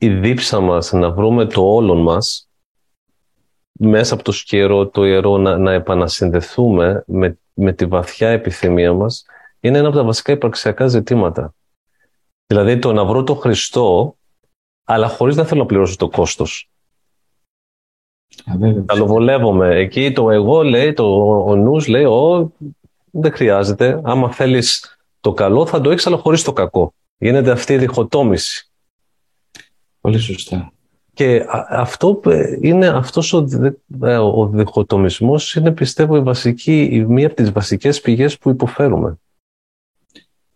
η δίψα μας να βρούμε το όλον μας μέσα από το σκερό, το ιερό, να, να επανασυνδεθούμε με, με τη βαθιά επιθυμία μας, είναι ένα από τα βασικά υπαρξιακά ζητήματα. Δηλαδή το να βρω το Χριστό, αλλά χωρίς να θέλω να πληρώσω το κόστος. Καλοβολεύομαι. Εκεί το εγώ λέει, το, ο νους λέει, ο, δεν χρειάζεται. Άμα θέλεις το καλό θα το έχεις, αλλά χωρίς το κακό. Γίνεται αυτή η διχοτόμηση. Πολύ σωστά. Και αυτό είναι αυτός ο, ε, ο διχοτομισμός είναι πιστεύω η βασική, η μία από τις βασικές πηγές που υποφέρουμε.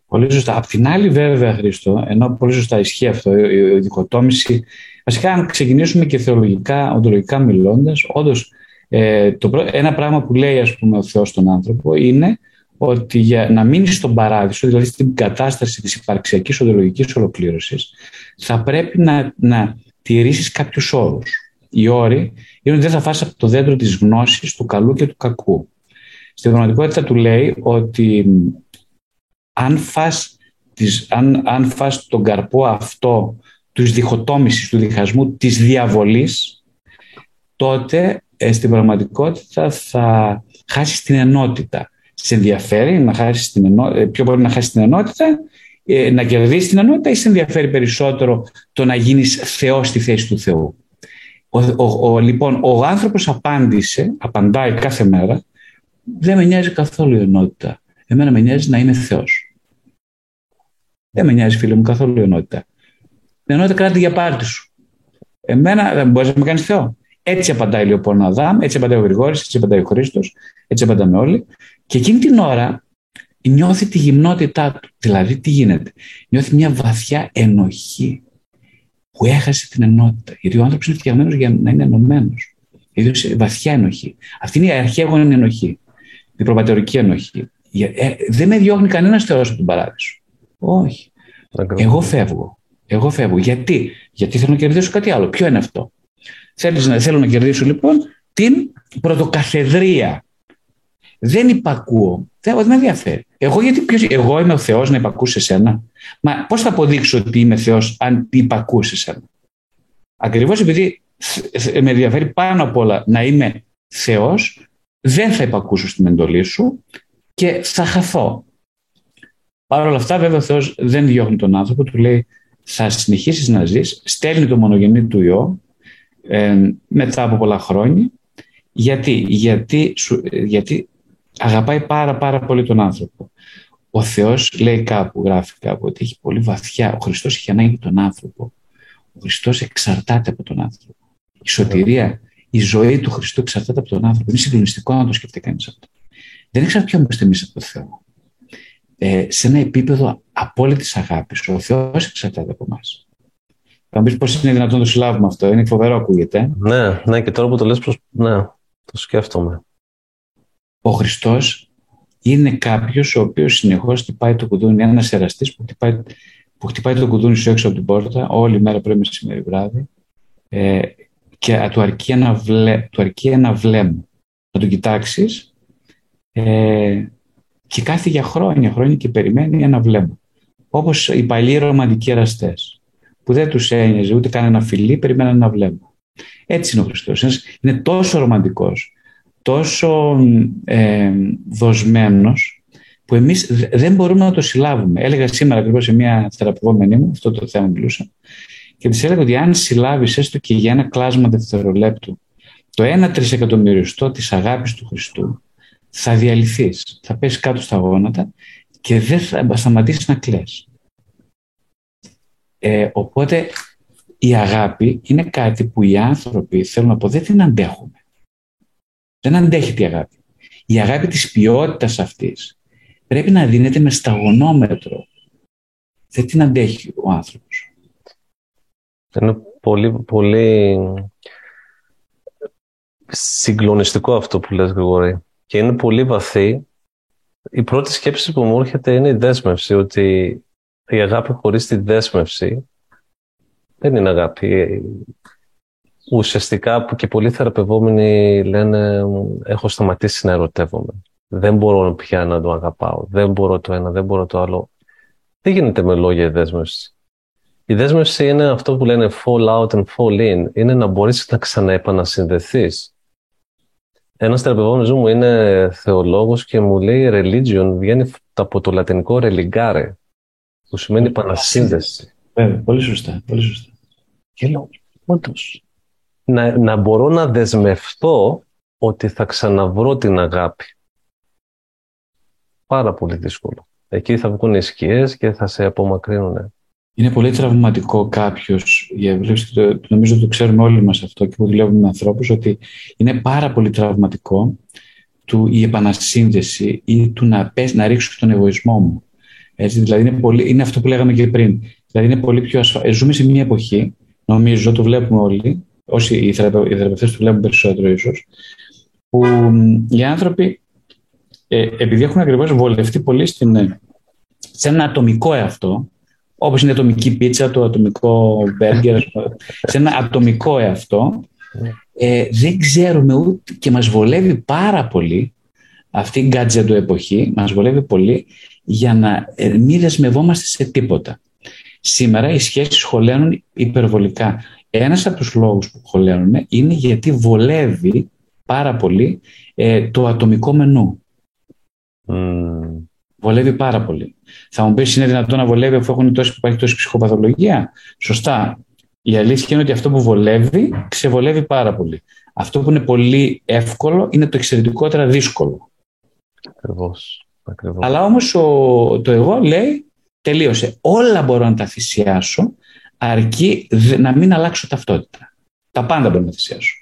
Πολύ σωστά. Απ' την άλλη βέβαια Χρήστο, ενώ πολύ σωστά ισχύει αυτό, η διχοτόμηση, βασικά αν ξεκινήσουμε και θεολογικά, οντολογικά μιλώντας, όντως ε, το, ένα πράγμα που λέει ας πούμε ο Θεός στον άνθρωπο είναι ότι για να μείνεις στον παράδεισο, δηλαδή στην κατάσταση της υπαρξιακής οντολογικής ολοκλήρωσης, θα πρέπει να, να τηρήσεις κάποιους όρους. Οι όροι είναι ότι δεν θα φας από το δέντρο της γνώσης του καλού και του κακού. Στην πραγματικότητα του λέει ότι αν φας, τις, αν, αν φας τον καρπό αυτό της διχοτόμησης, του διχασμού, της διαβολής, τότε ε, στην πραγματικότητα θα χάσεις την ενότητα. Σε ενδιαφέρει να χάσεις την ενότητα, ε, ποιο μπορεί να χάσεις την ενότητα, ε, να κερδίσεις την ενότητα ή σε ενδιαφέρει περισσότερο το να γίνεις Θεός στη θέση του Θεού. Ο, ο, ο, λοιπόν, ο άνθρωπος απάντησε, απαντάει κάθε μέρα, δεν με νοιάζει καθόλου η ενότητα. Εμένα με νοιάζει να είμαι Θεός. Δεν με νοιάζει φίλε μου καθόλου η ενότητα. Η ενότητα κράτη για πάρτι σου. Εμένα δεν μπορείς να με κάνεις Θεό. Έτσι απαντάει λοιπόν ο Αδάμ, έτσι απαντάει ο Γρηγόρης, έτσι απαντάει ο Χρήστος, έτσι απαντάμε όλοι. Και εκείνη την ώρα νιώθει τη γυμνότητά του. Δηλαδή τι γίνεται; Νιώθει μια βαθιά ενοχή που έχασε την ενότητα. Γιατί ο άνθρωπος είναι φτιαγμένος για να είναι ενωμένος. Δηλαδή βαθιά ενοχή. Αυτή είναι η αρχαίγονη ενοχή. Η προπατερική ενοχή. Ε, δεν με διώχνει κανένας Θεός από τον παράδεισο. Όχι. Εγώ φεύγω. Εγώ φεύγω. Γιατί; Γιατί θέλω να κερδίσω κάτι άλλο. Ποιο είναι αυτό; Θέλεις να, θέλω να κερδίσω λοιπόν την πρωτοκαθεδρία. Δεν υπακούω. Δεν με ενδιαφέρει. Εγώ, γιατί, ποιος, εγώ είμαι ο Θεός να υπακούσει σε σένα. Μα πώς θα αποδείξω ότι είμαι Θεός αν υπακούσει σε σένα; Ακριβώς επειδή με ενδιαφέρει πάνω απ' όλα να είμαι Θεός, δεν θα υπακούσω στην εντολή σου και θα χαθώ. Παρ' όλα αυτά, βέβαια, ο Θεός δεν διώχνει τον άνθρωπο, του λέει θα συνεχίσεις να ζεις, στέλνει το μονογενή του ιό ε, μετά από πολλά χρόνια. Γιατί, γιατί, γιατί αγαπάει πάρα πάρα πολύ τον άνθρωπο. Ο Θεός λέει κάπου, γράφει κάπου, ότι έχει πολύ βαθιά, ο Χριστός έχει ανάγκη τον άνθρωπο. Ο Χριστός εξαρτάται από τον άνθρωπο. Η σωτηρία, η ζωή του Χριστού εξαρτάται από τον άνθρωπο. Είναι συγκλονιστικό να το σκεφτεί κανείς αυτό. Δεν εξαρτιόμαστε εμείς από τον Θεό. Ε, σε ένα επίπεδο απόλυτης αγάπης. Ο Θεός εξαρτάται από εμάς. Θα μου πεις πώς είναι δυνατόν να το συλλάβουμε αυτό. Είναι φοβερό, ακούγεται. Ναι, ναι, και τώρα που το λες, προς... ναι, το σκέφτομαι. Ο Χριστός είναι κάποιος ο οποίος συνεχώς χτυπάει το κουδούνι, ένας εραστής που χτυπάει, που χτυπάει το κουδούνι σου έξω από την πόρτα, όλη μέρα πρωί, μεσημέρι, βράδυ, ε, και του αρκεί ένα, βλέ, του αρκεί ένα βλέμμα. Να τον κοιτάξεις ε, και κάθε για χρόνια, χρόνια και περιμένει ένα βλέμμα. Όπως οι παλιοί ρομαντικοί εραστές που δεν τους ένοιαζε ούτε καν ένα φιλί, περιμέναν ένα βλέμμα. Έτσι είναι ο Χριστός. Είναι τόσο ρομαντικός, τόσο ε, δοσμένος, που εμείς δεν μπορούμε να το συλλάβουμε. Έλεγα σήμερα ακριβώς σε μια θεραπευόμενη μου, αυτό το θέμα μιλούσα, και της έλεγα ότι αν συλλάβεις έστω και για ένα κλάσμα δευτερολέπτου το ένα τρισεκατομμυριστό της αγάπης του Χριστού, θα διαλυθείς. Θα πέσεις κάτω στα γόνατα και δεν θα σταματήσεις να κλαις. Ε, οπότε η αγάπη είναι κάτι που οι άνθρωποι, θέλω να πω, δεν την αντέχουμε. Δεν αντέχει η αγάπη. Η αγάπη της ποιότητας αυτής πρέπει να δίνεται με σταγονόμετρο. Δεν την αντέχει ο άνθρωπος. Είναι πολύ, πολύ συγκλονιστικό αυτό που λες Γρηγόρη. Και είναι πολύ βαθύ. Η πρώτη σκέψη που μου έρχεται είναι η δέσμευση, ότι η αγάπη χωρίς τη δέσμευση δεν είναι αγάπη. Ουσιαστικά που και πολλοί θεραπευόμενοι λένε έχω σταματήσει να ερωτεύομαι. Δεν μπορώ πια να το αγαπάω. Δεν μπορώ το ένα, δεν μπορώ το άλλο. Δεν γίνεται με λόγια η δέσμευση. Η δέσμευση είναι αυτό που λένε fall out and fall in. Είναι να μπορείς να ξαναεπανασυνδεθείς. Ένας θεραπευόμενος μου είναι θεολόγος και μου λέει religion βγαίνει από το λατινικό religare που σημαίνει επανασύνδεση. Βέβαια, πολύ σωστά, πολύ σωστά. Και λέω, όντως, να, να μπορώ να δεσμευτώ ότι θα ξαναβρω την αγάπη. Πάρα πολύ δύσκολο. Εκεί θα βγουν οι σκιές και θα σε απομακρύνουν. Είναι πολύ τραυματικό κάποιος, νομίζω το ξέρουμε όλοι μας αυτό και που δουλεύουμε με ανθρώπους, ότι είναι πάρα πολύ τραυματικό του η επανασύνδεση ή του να πες να ρίξω τον εγωισμό μου. Έτσι, δηλαδή είναι, πολύ, είναι αυτό που λέγαμε και πριν. Δηλαδή είναι πολύ πιο ασφαλές. Ζούμε σε μια εποχή, νομίζω, το βλέπουμε όλοι, όσοι οι, θεραπευτές το βλέπουν περισσότερο ίσως, που οι άνθρωποι, ε, επειδή έχουν ακριβώς βολευτεί πολύ στην, ε, σε ένα ατομικό εαυτό, όπως είναι η ατομική πίτσα, το ατομικό μπέργκερ, σε ένα ατομικό εαυτό, ε, δεν ξέρουμε ούτε και μας βολεύει πάρα πολύ αυτή η του εποχή, μας βολεύει πολύ για να ε, μην δεσμευόμαστε σε τίποτα. Σήμερα οι σχέσεις χωλένουν υπερβολικά. Ένας από τους λόγους που χωλένουν είναι γιατί βολεύει πάρα πολύ ε, το ατομικό μενού. Βολεύει πάρα πολύ. Θα μου πεις είναι δυνατόν να βολεύει αφού έχουν τόση, υπάρχει τόση ψυχοπαθολογία; Σωστά. Η αλήθεια είναι ότι αυτό που βολεύει, ξεβολεύει πάρα πολύ. Αυτό που είναι πολύ εύκολο είναι το εξαιρετικότερα δύσκολο. Ακριβώς. Ακριβώς. Αλλά όμως το εγώ λέει τελείωσε. Όλα μπορώ να τα θυσιάσω αρκεί να μην αλλάξω ταυτότητα. Τα πάντα μπορώ να θυσιάσω.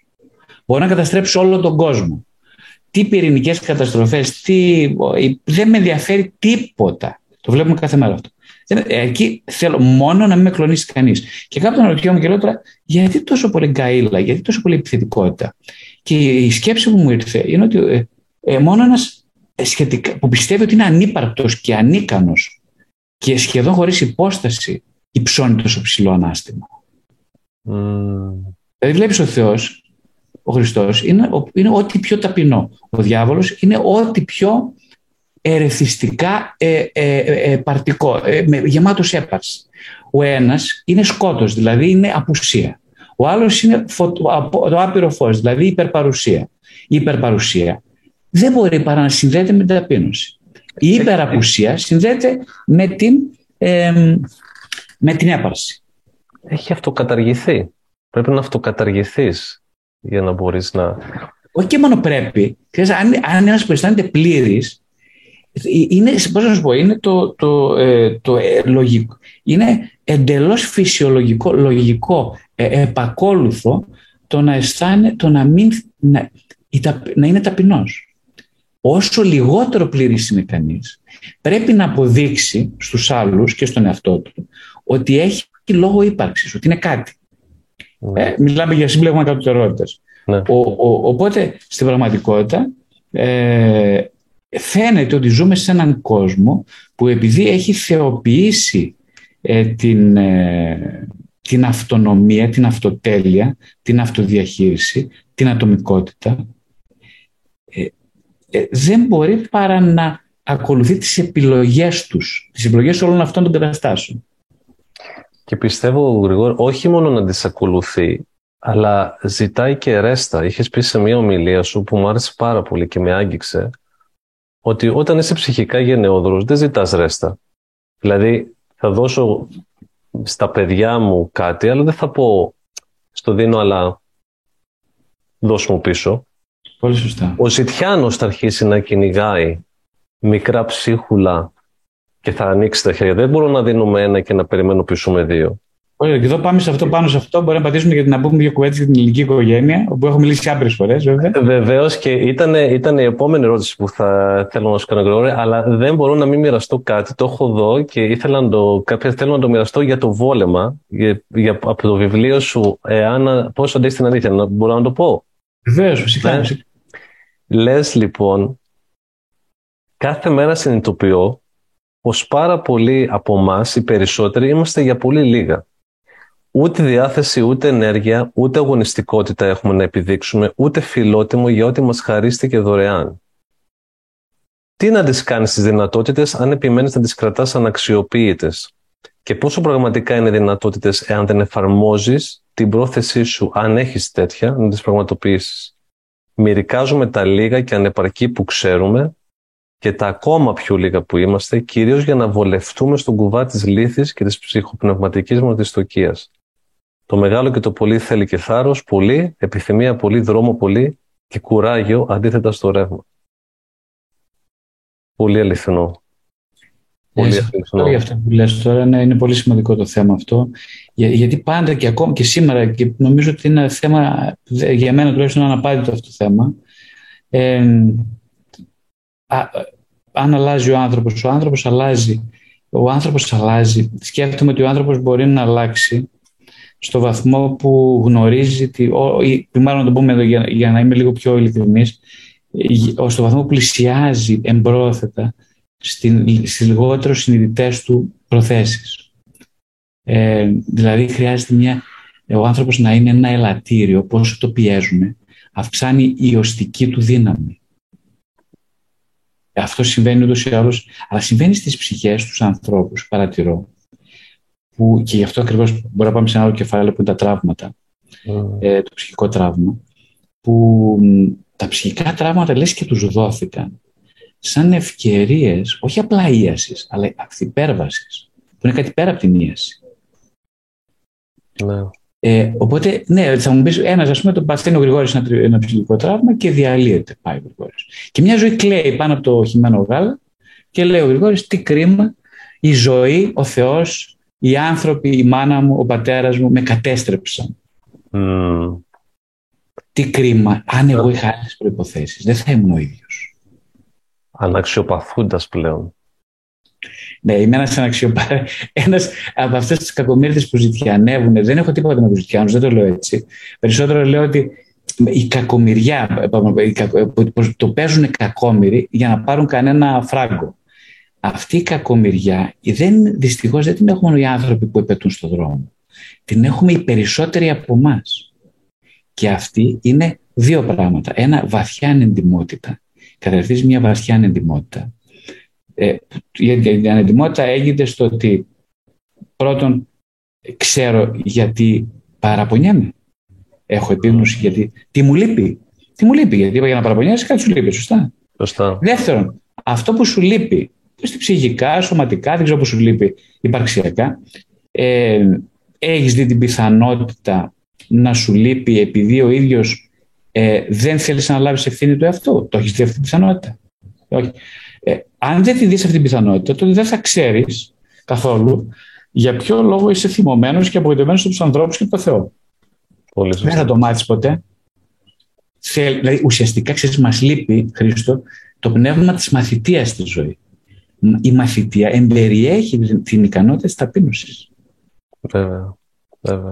Μπορώ να καταστρέψω όλο τον κόσμο. Τι πυρηνικές καταστροφές, τι... δεν με ενδιαφέρει τίποτα. Το βλέπουμε κάθε μέρα αυτό. Εκεί θέλω μόνο να μην με κλονίσει κανείς. Και κάποιον αναρωτιόμαι και λέω τώρα, γιατί τόσο πολύ γκαίλα, γιατί τόσο πολύ επιθετικότητα. Και η σκέψη που μου ήρθε είναι ότι ε, ε, μόνο ένας ε, που πιστεύει ότι είναι ανύπαρκτος και ανίκανος και σχεδόν χωρίς υπόσταση υψώνει τόσο ψηλό ανάστημα. Mm. Δηλαδή, βλέπεις ο Θεός, ο Χριστός, είναι, είναι ό,τι πιο ταπεινό. Ο διάβολος είναι ό,τι πιο ερεθιστικά ε, ε, ε, παρτικό, με, γεμάτος έπαρση. Ο ένας είναι σκότος, δηλαδή είναι απουσία. Ο άλλος είναι το άπειρο φως, δηλαδή υπερπαρουσία. Η υπερπαρουσία δεν μπορεί παρά να συνδέεται με την ταπείνωση. Η υπεραπουσία συνδέεται με την, με την έπαρση. Έχει αυτοκαταργηθεί. Πρέπει να αυτοκαταργηθείς για να μπορείς να... Όχι και μόνο πρέπει. Αν, αν ένας που αισθάνεται πλήρης, είναι, πώς να σου πω, είναι το, το, ε, το ε, λογικό, είναι εντελώς φυσιολογικό, λογικό, ε, επακόλουθο το να αισθάνεται, το να μην, να, να είναι ταπεινός. Όσο λιγότερο πλήρης είναι κανείς, πρέπει να αποδείξει στους άλλους και στον εαυτό του ότι έχει λόγο ύπαρξης, ότι είναι κάτι. Ναι. Ε, μιλάμε για σύμπλεγμα κατωτερότητας. Ναι. οπότε, στην πραγματικότητα, ε, φαίνεται ότι ζούμε σε έναν κόσμο που επειδή έχει θεοποιήσει ε, την, ε, την αυτονομία, την αυτοτέλεια, την αυτοδιαχείριση, την ατομικότητα, ε, δεν μπορεί παρά να ακολουθεί τις επιλογές τους, τις επιλογές όλων αυτών των καταστάσεων. Και πιστεύω, Γρηγόρη, όχι μόνο να τις ακολουθεί, αλλά ζητάει και ρέστα. Είχες πει σε μια ομιλία σου που μου άρεσε πάρα πολύ και με άγγιξε, ότι όταν είσαι ψυχικά γενναιόδωρος δεν ζητάς ρέστα. Δηλαδή θα δώσω στα παιδιά μου κάτι, αλλά δεν θα πω στο δίνω, αλλά δώσ' μου πίσω. Πολύ σωστά. Ο Ζητιάνος θα αρχίσει να κυνηγάει μικρά ψίχουλα και θα ανοίξει τα χέρια. Δεν μπορώ να δίνουμε ένα και να περιμένω πίσω με δύο. Όχι, και εδώ πάμε σε αυτό, πάνω σε αυτό. Μπορεί να πατήσουμε για να πούμε δύο κουβέντες για την ελληνική οικογένεια, όπου έχω μιλήσει άπειρες φορές, βέβαια. Βεβαίως και ήταν, ήταν η επόμενη ερώτηση που θα θέλω να σου κάνω, Γρηγόρη, αλλά δεν μπορώ να μην μοιραστώ κάτι. Το έχω δω και ήθελα να το, κάποια, θέλω να το μοιραστώ για το βόλεμα, για, για, από το βιβλίο σου, εάν, πώς αντέχεις την αλήθεια. Να, μπορώ να το πω; Βεβαίως, φυσικά. Ναι. Λες λοιπόν, κάθε μέρα συνειδητοποιώ πως πάρα πολλοί από εμά, οι περισσότεροι, είμαστε για πολύ λίγα. Ούτε διάθεση, ούτε ενέργεια, ούτε αγωνιστικότητα έχουμε να επιδείξουμε, ούτε φιλότιμο για ό,τι μας χαρίστηκε δωρεάν. Τι να τις κάνεις τις δυνατότητες αν επιμένεις να τις κρατάς αναξιοποιητές και πόσο πραγματικά είναι δυνατότητες εάν δεν εφαρμόζεις την πρόθεσή σου, αν έχεις τέτοια, να τις πραγματοποιήσεις. Μυρικάζουμε τα λίγα και ανεπαρκή που ξέρουμε και τα ακόμα πιο λίγα που είμαστε, κυρίως για να βολευτούμε στον κουβά της λύθης και της ψυχοπνευματικής μας το μεγάλο και το πολύ θέλει και θάρρος, πολύ, επιθυμία πολύ, δρόμο πολύ και κουράγιο αντίθετα στο ρεύμα. Πολύ αληθινό. Πολύ ε, για αυτό που λες τώρα, ναι, είναι πολύ σημαντικό το θέμα αυτό. Για, γιατί πάντα και ακόμα και σήμερα, και νομίζω ότι είναι θέμα, για μένα τουλάχιστον είναι αναπάντητο αυτό το θέμα, ε, α, αν αλλάζει ο άνθρωπος, ο άνθρωπος αλλάζει. Ο άνθρωπος αλλάζει. Σκέφτομαι ότι ο άνθρωπος μπορεί να αλλάξει στο βαθμό που γνωρίζει, τη, ή, μάλλον να το πούμε εδώ για, για να είμαι λίγο πιο ειλικρινής, στο βαθμό που πλησιάζει εμπρόθετα στις λιγότερο συνειδητές του προθέσεις. Ε, δηλαδή χρειάζεται μια, ο άνθρωπος να είναι ένα ελαττήριο, πόσο το πιέζουμε, αυξάνει η οστική του δύναμη. Αυτό συμβαίνει ούτως ή άλλως, αλλά συμβαίνει στις ψυχές τους ανθρώπους, παρατηρώ, που, και γι' αυτό ακριβώς μπορεί να πάμε σε ένα άλλο κεφάλαιο που είναι τα τραύματα, mm. ε, το ψυχικό τραύμα, που τα ψυχικά τραύματα λες και τους δόθηκαν σαν ευκαιρίες, όχι απλά ίασης, αλλά αυθυπέρβασης, που είναι κάτι πέρα από την ίαση. Ναι. Ε, οπότε, ναι, θα μου πεις ένας, ας πούμε, τον παθαίνει ο Γρηγόρης ένα, ένα ψυχικό τραύμα και διαλύεται. Πάει ο Γρηγόρης. Και μια ζωή κλαίει πάνω από το χειμένο γάλα και λέει ο Γρηγόρης, τι κρίμα, η ζωή, ο Θεός, οι άνθρωποι, η μάνα μου, ο πατέρας μου με κατέστρεψαν. Mm. Τι κρίμα, αν εγώ είχα άλλες προποθέσει, δεν θα ήμουν ο ίδιος αναξιοπαθούντας πλέον. Ναι, είμαι ένας αναξιοπα... ένας από αυτές τις κακομίρτε που ζητιανεύουν. Δεν έχω τίποτα με του ζητιάνου, δεν το λέω έτσι. Περισσότερο λέω ότι η κακομοιριά, το παίζουν κακόμοιροι για να πάρουν κανένα φράγκο. Αυτή η κακομοιριά δεν, δυστυχώς δεν την έχουμε οι άνθρωποι που επετούν στον δρόμο. Την έχουμε οι περισσότεροι από εμάς. Και αυτή είναι δύο πράγματα. Ένα, βαθιά ανεντιμότητα κατευθύνει μια βαθιά ανεντιμότητα. Ε, η ανεντιμότητα έγινε στο ότι πρώτον ξέρω γιατί παραπονιέμαι. Έχω επίγνωση γιατί τι μου λείπει. Τι μου λείπει, γιατί είπα για να παραπονιέσαι κάτι σου λείπει, σωστά. σωστά. Δεύτερον, αυτό που σου λείπει, στη ψυχικά, σωματικά, δεν ξέρω που σου λείπει υπαρξιακά, ε, έχεις δει την πιθανότητα να σου λείπει επειδή ο ίδιος ε, δεν θέλεις να λάβεις ευθύνη του εαυτού. Το έχεις δει αυτή την πιθανότητα. Όχι. Ε, αν δεν τη δεις αυτή την πιθανότητα, τότε δεν θα ξέρεις καθόλου για ποιο λόγο είσαι θυμωμένος και απογοητευμένος από τους ανθρώπους και το Θεό. Πολύ δεν θα το μάθεις ποτέ. Δηλαδή, ουσιαστικά, ξέρεις, μας λείπει, Χρήστο, το πνεύμα της μαθητείας στη ζωή. Η μαθητεία εμπεριέχει την ικανότητα της ταπείνωσης. Βέβαια.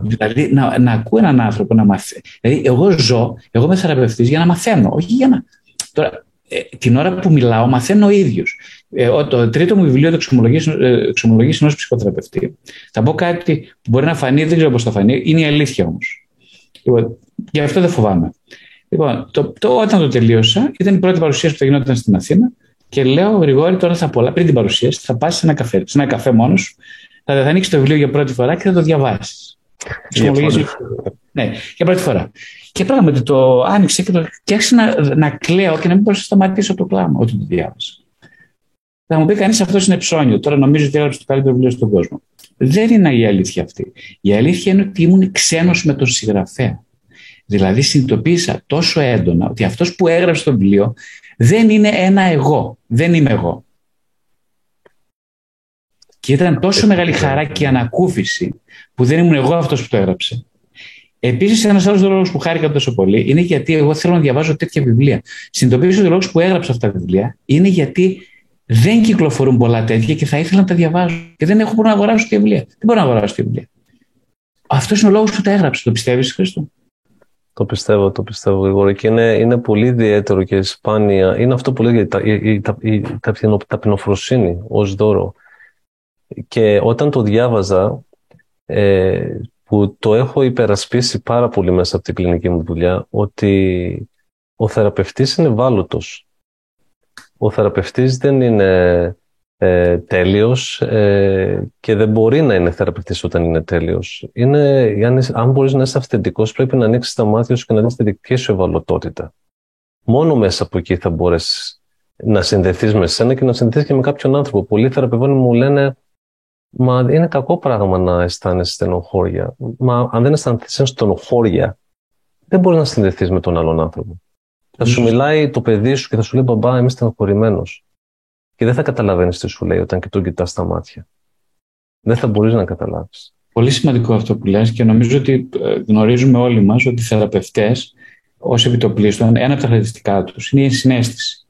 Δηλαδή να, να ακούω έναν άνθρωπο να μαθαίνει. Δηλαδή, εγώ ζω, εγώ είμαι θεραπευτής για να μαθαίνω, όχι για να. Τώρα, ε, την ώρα που μιλάω, μαθαίνω ο ίδιος. Ε, το τρίτο μου βιβλίο, το εξομολογήσει ενό ψυχοθεραπευτή, θα πω κάτι που μπορεί να φανεί, δεν ξέρω πώς θα φανεί, είναι η αλήθεια όμως. Λοιπόν, γι' αυτό δεν φοβάμαι. Λοιπόν, το, το, όταν το τελείωσα, ήταν η πρώτη παρουσίαση που θα γινόταν στην Αθήνα και λέω, Γρηγόρη, τώρα θα πολλά, πριν την παρουσίαση, θα πας σε ένα καφέ, σε ένα καφέ μόνος, θα, θα ανοίξεις το βιβλίο για πρώτη φορά και θα το διαβάσεις. Ναι, για πρώτη φορά. Και πράγματι το άνοιξε και, το, και άρχισε να, να κλαίω και να μην μπορούσα να σταματήσω το κλάμα όταν το διάβασα. Θα μου πει κανείς αυτό είναι ψώνιο. Τώρα νομίζω ότι έγραψε το καλύτερο βιβλίο στον κόσμο. Δεν είναι η αλήθεια αυτή. Η αλήθεια είναι ότι ήμουν ξένος με τον συγγραφέα. Δηλαδή συνειδητοποίησα τόσο έντονα ότι αυτός που έγραψε το βιβλίο δεν είναι ένα εγώ. Δεν είμαι εγώ. Και ήταν τόσο μεγάλη χαρά και ανακούφιση που δεν ήμουν εγώ αυτός που το έγραψε. Επίσης, ένας άλλος λόγο που χάρηκα τόσο πολύ είναι γιατί εγώ θέλω να διαβάζω τέτοια βιβλία. Συνειδητοποίησα ότι ο λόγος που έγραψα αυτά τα βιβλία είναι γιατί δεν κυκλοφορούν πολλά τέτοια και θα ήθελα να τα διαβάζω. Και δεν έχω που να αγοράσω τη βιβλία. Δεν μπορώ να αγοράσω τη βιβλία. Αυτός είναι ο λόγος που τα έγραψε. Το πιστεύεις, Χρήστο; Το πιστεύω, το πιστεύω γρήγορα. Και είναι, είναι πολύ ιδιαίτερο και σπάνια. Είναι αυτό που λέγεται η, η, η, η ταπεινοφροσύνη ως δώρο. Και όταν το διάβαζα, ε, που το έχω υπερασπίσει πάρα πολύ μέσα από την κλινική μου δουλειά, ότι ο θεραπευτής είναι βάλωτος. Ο θεραπευτής δεν είναι ε, τέλειος ε, και δεν μπορεί να είναι θεραπευτής όταν είναι τέλειος. Είναι, αν, αν μπορείς να είσαι αυθεντικός πρέπει να ανοίξεις τα μάτια σου και να δεις τη δική σου ευαλωτότητα. Μόνο μέσα από εκεί θα μπορέσεις να συνδεθείς με σένα και να συνδεθείς και με κάποιον άνθρωπο. Πολλοί θεραπευόνοι μου λένε Μα είναι κακό πράγμα να αισθάνεσαι στενοχώρια. Μα αν δεν αισθανθείς στενοχώρια, δεν μπορείς να συνδεθείς με τον άλλον άνθρωπο. Θα σου μιλάει το παιδί σου και θα σου λέει μπαμπά, είμαι στενοχωρημένος. και δεν θα καταλαβαίνεις τι σου λέει όταν και τον κοιτάς στα μάτια. Δεν θα μπορείς να καταλάβεις. Πολύ σημαντικό αυτό που λες και νομίζω ότι ε, γνωρίζουμε όλοι μας ότι οι θεραπευτές ως επιτοπλίστων, ένα από τα χαρακτηριστικά τους είναι η συνέστηση.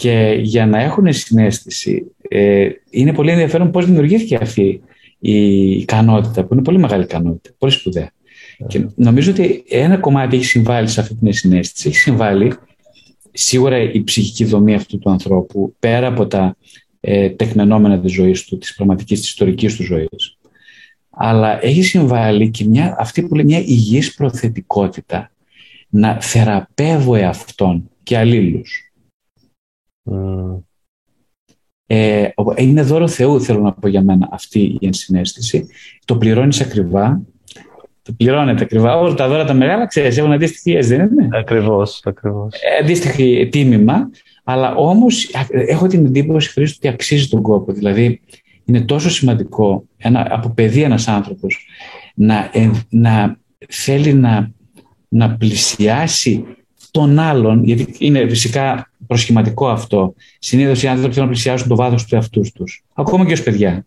Και για να έχουν συνέστηση, ε, είναι πολύ ενδιαφέρον πώς δημιουργήθηκε αυτή η ικανότητα, που είναι πολύ μεγάλη ικανότητα, πολύ σπουδαία. Και νομίζω ότι ένα κομμάτι έχει συμβάλει σε αυτή την συνέστηση. Έχει συμβάλει σίγουρα η ψυχική δομή αυτού του ανθρώπου, πέρα από τα ε, τεκμενόμενα της ζωής του, της πραγματικής, της ιστορικής του ζωής. Αλλά έχει συμβάλει και μια, αυτή που λέει μια υγιής προθετικότητα να θεραπεύω εαυτόν και αλλήλους. Ε, είναι δώρο Θεού, θέλω να πω για μένα, αυτή η ενσυναίσθηση. Το πληρώνεις ακριβά το πληρώνεται ακριβά. Όλα τα δώρα τα μεγάλα, ξέρεις, έχουν αντίστοιχε, δεν είναι; Ακριβώς, ακριβώς. Ε, αντίστοιχη τίμημα. Αλλά όμως έχω την εντύπωση, Χρήστο, ότι αξίζει τον κόπο. Δηλαδή, είναι τόσο σημαντικό ένα, από παιδί ένας άνθρωπος να, ε, να θέλει να, να πλησιάσει τον άλλον, γιατί είναι φυσικά προσχηματικό αυτό. Συνήθως οι άνθρωποι θέλουν να πλησιάσουν το βάθος του εαυτούς τους, ακόμα και ως παιδιά.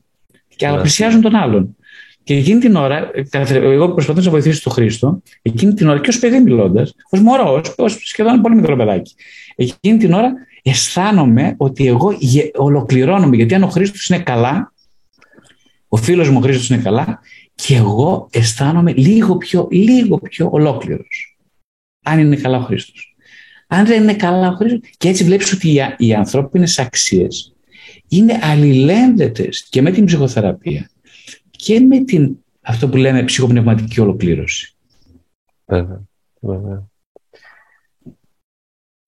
Και αλλά ναι. πλησιάζουν τον άλλον. Και εκείνη την ώρα, εγώ προσπαθούσα να βοηθήσω τον Χρήστο, εκείνη την ώρα και ως παιδί μιλώντας, ως μωρός, ως σχεδόν πολύ μικρό παιδάκι, εκείνη την ώρα αισθάνομαι ότι εγώ ολοκληρώνομαι. Γιατί αν ο Χρήστος είναι καλά, ο φίλος μου ο Χρήστος είναι καλά, και εγώ αισθάνομαι λίγο πιο, λίγο πιο ολόκληρος. Αν είναι καλά ο Χρήστος. Αν δεν είναι καλά ο Χρήστο. Και έτσι βλέπεις ότι οι ανθρώπινες αξίες είναι αλληλένδετες και με την ψυχοθεραπεία και με την, αυτό που λέμε ψυχοπνευματική ολοκλήρωση. Βέβαια, βέβαια.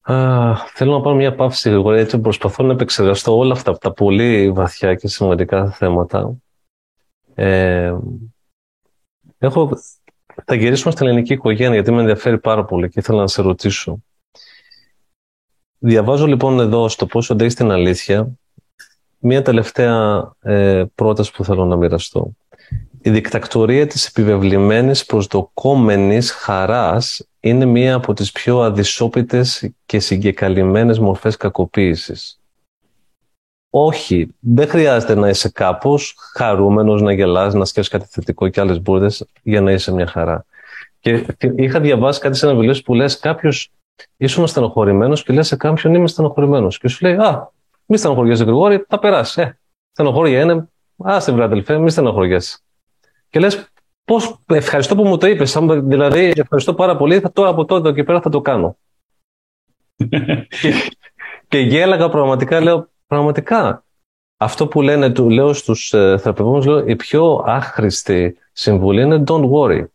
Α, θέλω να πάρω μια παύση γρήγορα, έτσι προσπαθώ να επεξεργαστώ όλα αυτά τα πολύ βαθιά και σημαντικά θέματα. Ε, έχω, θα γυρίσουμε στην ελληνική οικογένεια, γιατί με ενδιαφέρει πάρα πολύ και ήθελα να σε ρωτήσω. Διαβάζω λοιπόν εδώ στο πόσο αντέχει την αλήθεια μία τελευταία ε, πρόταση που θέλω να μοιραστώ. Η δικτακτορία της επιβεβλημένης προσδοκόμενης χαράς είναι μία από τις πιο αδυσόπιτες και συγκεκαλυμμένες μορφές κακοποίησης. Όχι, δεν χρειάζεται να είσαι κάπως χαρούμενος, να γελάς, να σκέφτεσαι κάτι θετικό και άλλες μπουρδες για να είσαι μια χαρά. Και είχα διαβάσει κάτι σε ένα βιβλίο που λες κάποιος ήσουν στενοχωρημένος και λες σε κάποιον είμαι στενοχωρημένος. Και σου λέει, α, μη στενοχωριέσαι Γρηγόρη, θα περάσει. Ε, στενοχώρια είναι, άστε βρε αδελφέ, μη στενοχωριέσαι. Και λες, πώς, ευχαριστώ που μου το είπες. Δηλαδή, ευχαριστώ πάρα πολύ. Θα, τώρα από τότε και πέρα θα το κάνω. και, και γέλαγα πραγματικά, λέω, πραγματικά. Αυτό που λένε, του, λέω στους ε, θεραπευόμενους, λέω, η πιο άχρηστη συμβουλή είναι don't worry.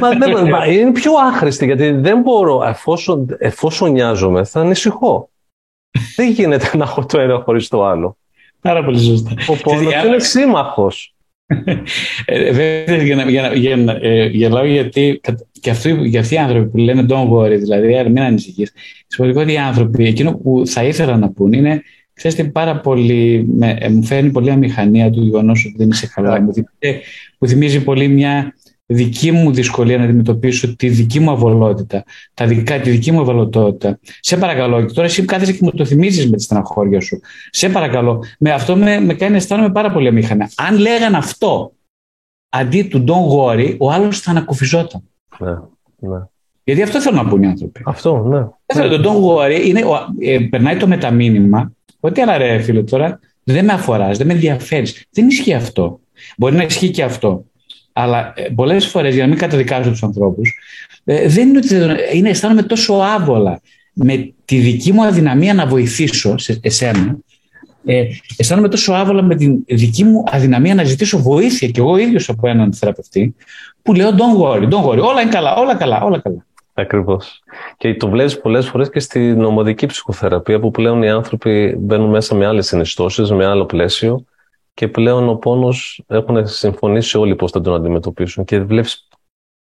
Μα, δεν, μα, είναι πιο άχρηστη, γιατί δεν μπορώ, εφόσον, εφόσον νοιάζομαι, θα ανησυχώ. δεν γίνεται να έχω το ένα χωρίς το άλλο. Πάρα πολύ σωστά. Ο πόνος είναι σύμμαχος. Ε, βέβαια, για, να, για, για, ε, γελάω γιατί και αυτοί, για αυτοί οι άνθρωποι που λένε don't worry, δηλαδή μην ανησυχείς. Σημαντικό ότι οι άνθρωποι, εκείνο που θα ήθελα να πούν είναι, ξέρετε, πάρα πολύ, με, ε, μου φέρνει πολύ αμηχανία του γεγονός ότι δεν είσαι καλά. Μου, μου θυμίζει πολύ μια δική μου δυσκολία να αντιμετωπίσω τη δική μου αβολότητα, τα δικά, τη δική μου ευαλωτότητα. Σε παρακαλώ, και τώρα εσύ κάθεσαι και μου το θυμίζεις με τη στεναχώρια σου. Σε παρακαλώ, με αυτό με, με κάνει να αισθάνομαι πάρα πολύ αμήχανα. Αν λέγαν αυτό αντί του don't worry, ο άλλος θα ανακουφιζόταν. Ναι, ναι. Γιατί αυτό θέλουν να πούν οι άνθρωποι. Αυτό, ναι. Το don't worry είναι, ε, περνάει το μεταμήνυμα ότι αλλά ρε φίλε τώρα δεν με αφοράς, δεν με ενδιαφέρεις. Δεν ισχύει αυτό. Μπορεί να ισχύει και αυτό. Αλλά ε, πολλές φορές, για να μην καταδικάσω τους ανθρώπους, ε, δεν είναι ότι είναι, αισθάνομαι τόσο άβολα με τη δική μου αδυναμία να βοηθήσω σε εσένα. Ε, αισθάνομαι τόσο άβολα με τη δική μου αδυναμία να ζητήσω βοήθεια και εγώ ίδιος από έναν θεραπευτή, που λέω don't worry, don't worry, όλα είναι καλά, όλα καλά, όλα καλά. Ακριβώς. Και το βλέπεις πολλές φορές και στη νομοδική ψυχοθεραπεία, που πλέον οι άνθρωποι μπαίνουν μέσα με άλλες συνιστώσεις, με άλλο πλαίσιο και πλέον ο πόνος έχουν συμφωνήσει όλοι πώς θα τον αντιμετωπίσουν και βλέπεις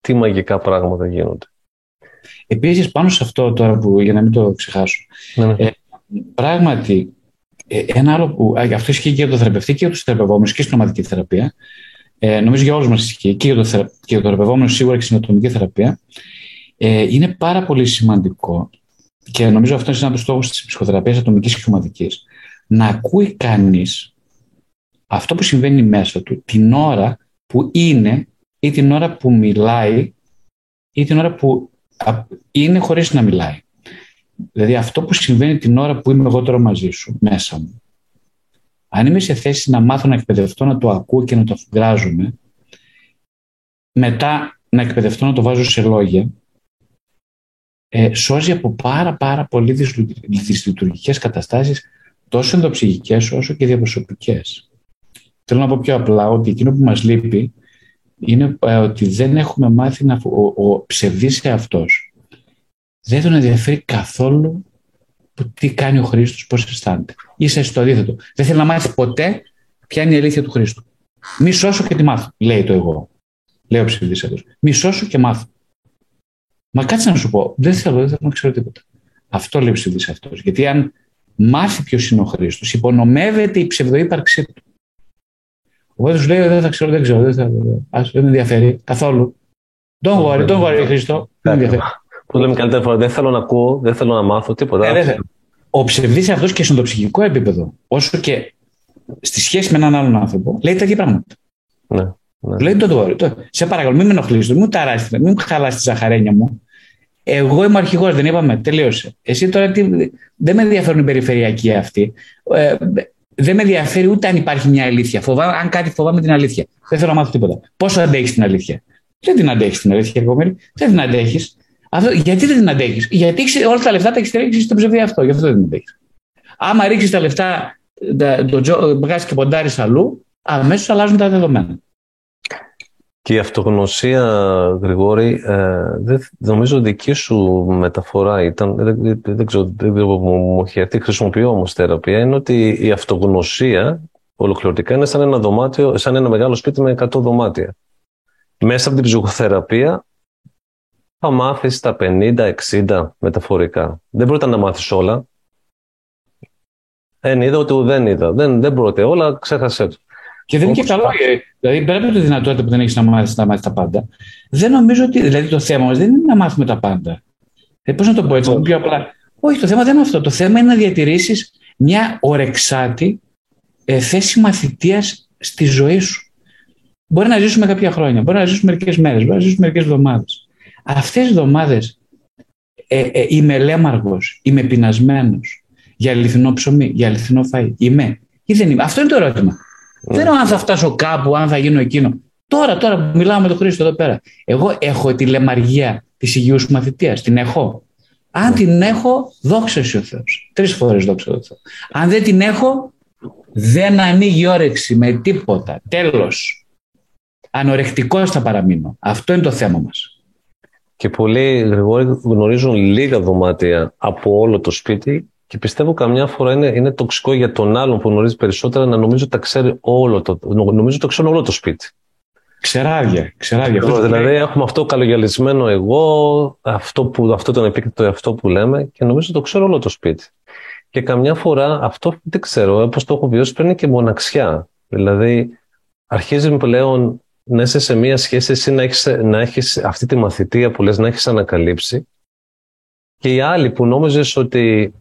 τι μαγικά πράγματα γίνονται. Επίσης πάνω σε αυτό τώρα που για να μην το ξεχάσω ναι, ναι. Ε, πράγματι ε, ένα άλλο που αυτό ισχύει και για το θεραπευτή και για τους θεραπευόμενους και στην ομαδική θεραπεία ε, νομίζω για όλους μας ισχύει και για το, θερα... και για το θεραπευόμενο σίγουρα και στην ατομική θεραπεία ε, είναι πάρα πολύ σημαντικό και νομίζω αυτό είναι ένας από τους στόχους της ψυχοθεραπείας ατομικής και ομαδικής, να ακούει κανείς αυτό που συμβαίνει μέσα του την ώρα που είναι ή την ώρα που μιλάει ή την ώρα που είναι χωρίς να μιλάει. Δηλαδή αυτό που συμβαίνει την ώρα που είμαι εγώ τώρα μαζί σου, μέσα μου. Αν είμαι σε θέση να μάθω να εκπαιδευτώ να το ακούω και να το αφουγκράζομαι, μετά να εκπαιδευτώ να το βάζω σε λόγια, ε, σώζει από πάρα πάρα πολύ δυσλειτουργικές καταστάσεις τόσο ενδοψυχικές όσο και διαπροσωπικές. Θέλω να πω πιο απλά ότι εκείνο που μας λείπει είναι ε, ότι δεν έχουμε μάθει να, ο, ο ψευδής εαυτός δεν τον ενδιαφέρει καθόλου τι κάνει ο Χρήστος, πώς αισθάνεται. Είσαι στο αντίθετο. Δεν θέλει να μάθει ποτέ ποια είναι η αλήθεια του Χρήστου. Μη σώσω και τη μάθω, λέει το εγώ. Λέει ο ψευδής εαυτός. Μη σώσω και μάθω. Μα κάτσε να σου πω, δεν θέλω, δεν θέλω να ξέρω τίποτα. Αυτό λέει ο ψευδής αυτός. Γιατί αν μάθει ποιος είναι ο Χρήστος, υπονομεύεται η ψευδούπαρξή του. Οπότε σου λέει: Δεν θα ξέρω, δεν ξέρω. Δεν, θα, ας, δεν με ενδιαφέρει καθόλου. Don't worry, don't worry, Χριστό. Δεν με ενδιαφέρει. Που λέμε καλύτερα φορά, δεν θέλω να ακούω, δεν θέλω να μάθω τίποτα. Ε, ο ψευδής αυτός και στο ψυχικό επίπεδο, όσο και στη σχέση με έναν άλλον άνθρωπο, λέει τα ίδια πράγματα. Ναι, ναι. Λέει το worry. Σε παρακαλώ, μην με ενοχλήσει, μην μου ταράσει, μην μου χαλάσει τη ζαχαρένια μου. Εγώ είμαι αρχηγός, δεν είπαμε, τελείωσε. Εσύ τώρα τι, δεν με ενδιαφέρουν οι περιφερειακοί αυτοί. Ε, δεν με ενδιαφέρει ούτε αν υπάρχει μια αλήθεια. Φοβάμαι, αν κάτι φοβάμαι την αλήθεια. Δεν θέλω να μάθω τίποτα. Πόσο αντέχεις την αλήθεια; Δεν την αντέχεις την αλήθεια, Εργομέλη. Δεν την αντέχεις. γιατί δεν την αντέχεις; Γιατί όλα τα λεφτά τα έχεις ρίξει στο ψευδί αυτό. Γι' αυτό δεν την αντέχεις. Άμα ρίξεις τα λεφτά, το βγάζεις και ποντάρεις αλλού, αμέσως αλλάζουν τα δεδομένα. Και η αυτογνωσία, Γρηγόρη, ε, δεν, νομίζω δική σου μεταφορά ήταν, δεν, δεν, ξέρω, δεν ξέρω που μου έχει έρθει, χρησιμοποιώ όμως θεραπεία, είναι ότι η αυτογνωσία ολοκληρωτικά είναι σαν ένα δωμάτιο, σαν ένα μεγάλο σπίτι με 100 δωμάτια. Μέσα από την ψυχοθεραπεία θα μάθεις τα 50-60 μεταφορικά. Δεν πρόκειται να μάθεις όλα. Δεν είδα ότι δεν είδα. Δεν, δεν πρόκειται όλα, ξέχασέ το. Και δεν είναι και καλό. Ε, δηλαδή, πέρα από τη δυνατότητα που δεν έχεις να μάθεις να μάθεις τα πάντα, δεν νομίζω ότι. Δηλαδή, το θέμα μας δεν είναι να μάθουμε τα πάντα. Ε, Πώς να το πω έτσι, πιο απλά. Όχι, το θέμα δεν είναι αυτό. Το θέμα είναι να διατηρήσεις μια ορεξάτη ε, θέση μαθητείας στη ζωή σου. Μπορεί να ζήσουμε κάποια χρόνια, μπορεί να ζήσουμε μερικές μέρες, μπορεί να ζήσουμε μερικές εβδομάδες. Αυτές τι εβδομάδες ε, ε, είμαι λέμαργος, είμαι πεινασμένος για αληθινό ψωμί, για αληθινό φαΐ. Είμαι ή δεν είμαι. Αυτό είναι το ερώτημα. Δεν ξέρω αν θα φτάσω κάπου, αν θα γίνω εκείνο. Τώρα, τώρα που μιλάω με τον Χρήστο εδώ πέρα. Εγώ έχω τη λεμαργία της υγιούς μαθητείας. Την έχω. Αν την έχω, δόξα ο Θεός. Τρεις φορές δόξα ο Θεός. Αν δεν την έχω, δεν ανοίγει όρεξη με τίποτα. Τέλος. Ανορεκτικός θα παραμείνω. Αυτό είναι το θέμα μας. Και πολλοί γρηγόροι γνωρίζουν λίγα δωμάτια από όλο το σπίτι και πιστεύω καμιά φορά είναι, είναι τοξικό για τον άλλον που γνωρίζει περισσότερα να νομίζω ότι τα ξέρει όλο το, νομίζω το ξέρουν όλο το σπίτι. Ξεράδια, ξεράδια. Αυτό δηλαδή έχουμε αυτό καλογιαλισμένο εγώ, αυτό, που, αυτό τον επίκτητο αυτό που λέμε και νομίζω το ξέρω όλο το σπίτι. Και καμιά φορά αυτό δεν ξέρω, όπως το έχω βιώσει παίρνει και μοναξιά. Δηλαδή αρχίζει πλέον να είσαι σε μία σχέση, εσύ να έχεις, να έχεις αυτή τη μαθητεία που λες να έχεις ανακαλύψει και οι άλλοι που νόμιζες ότι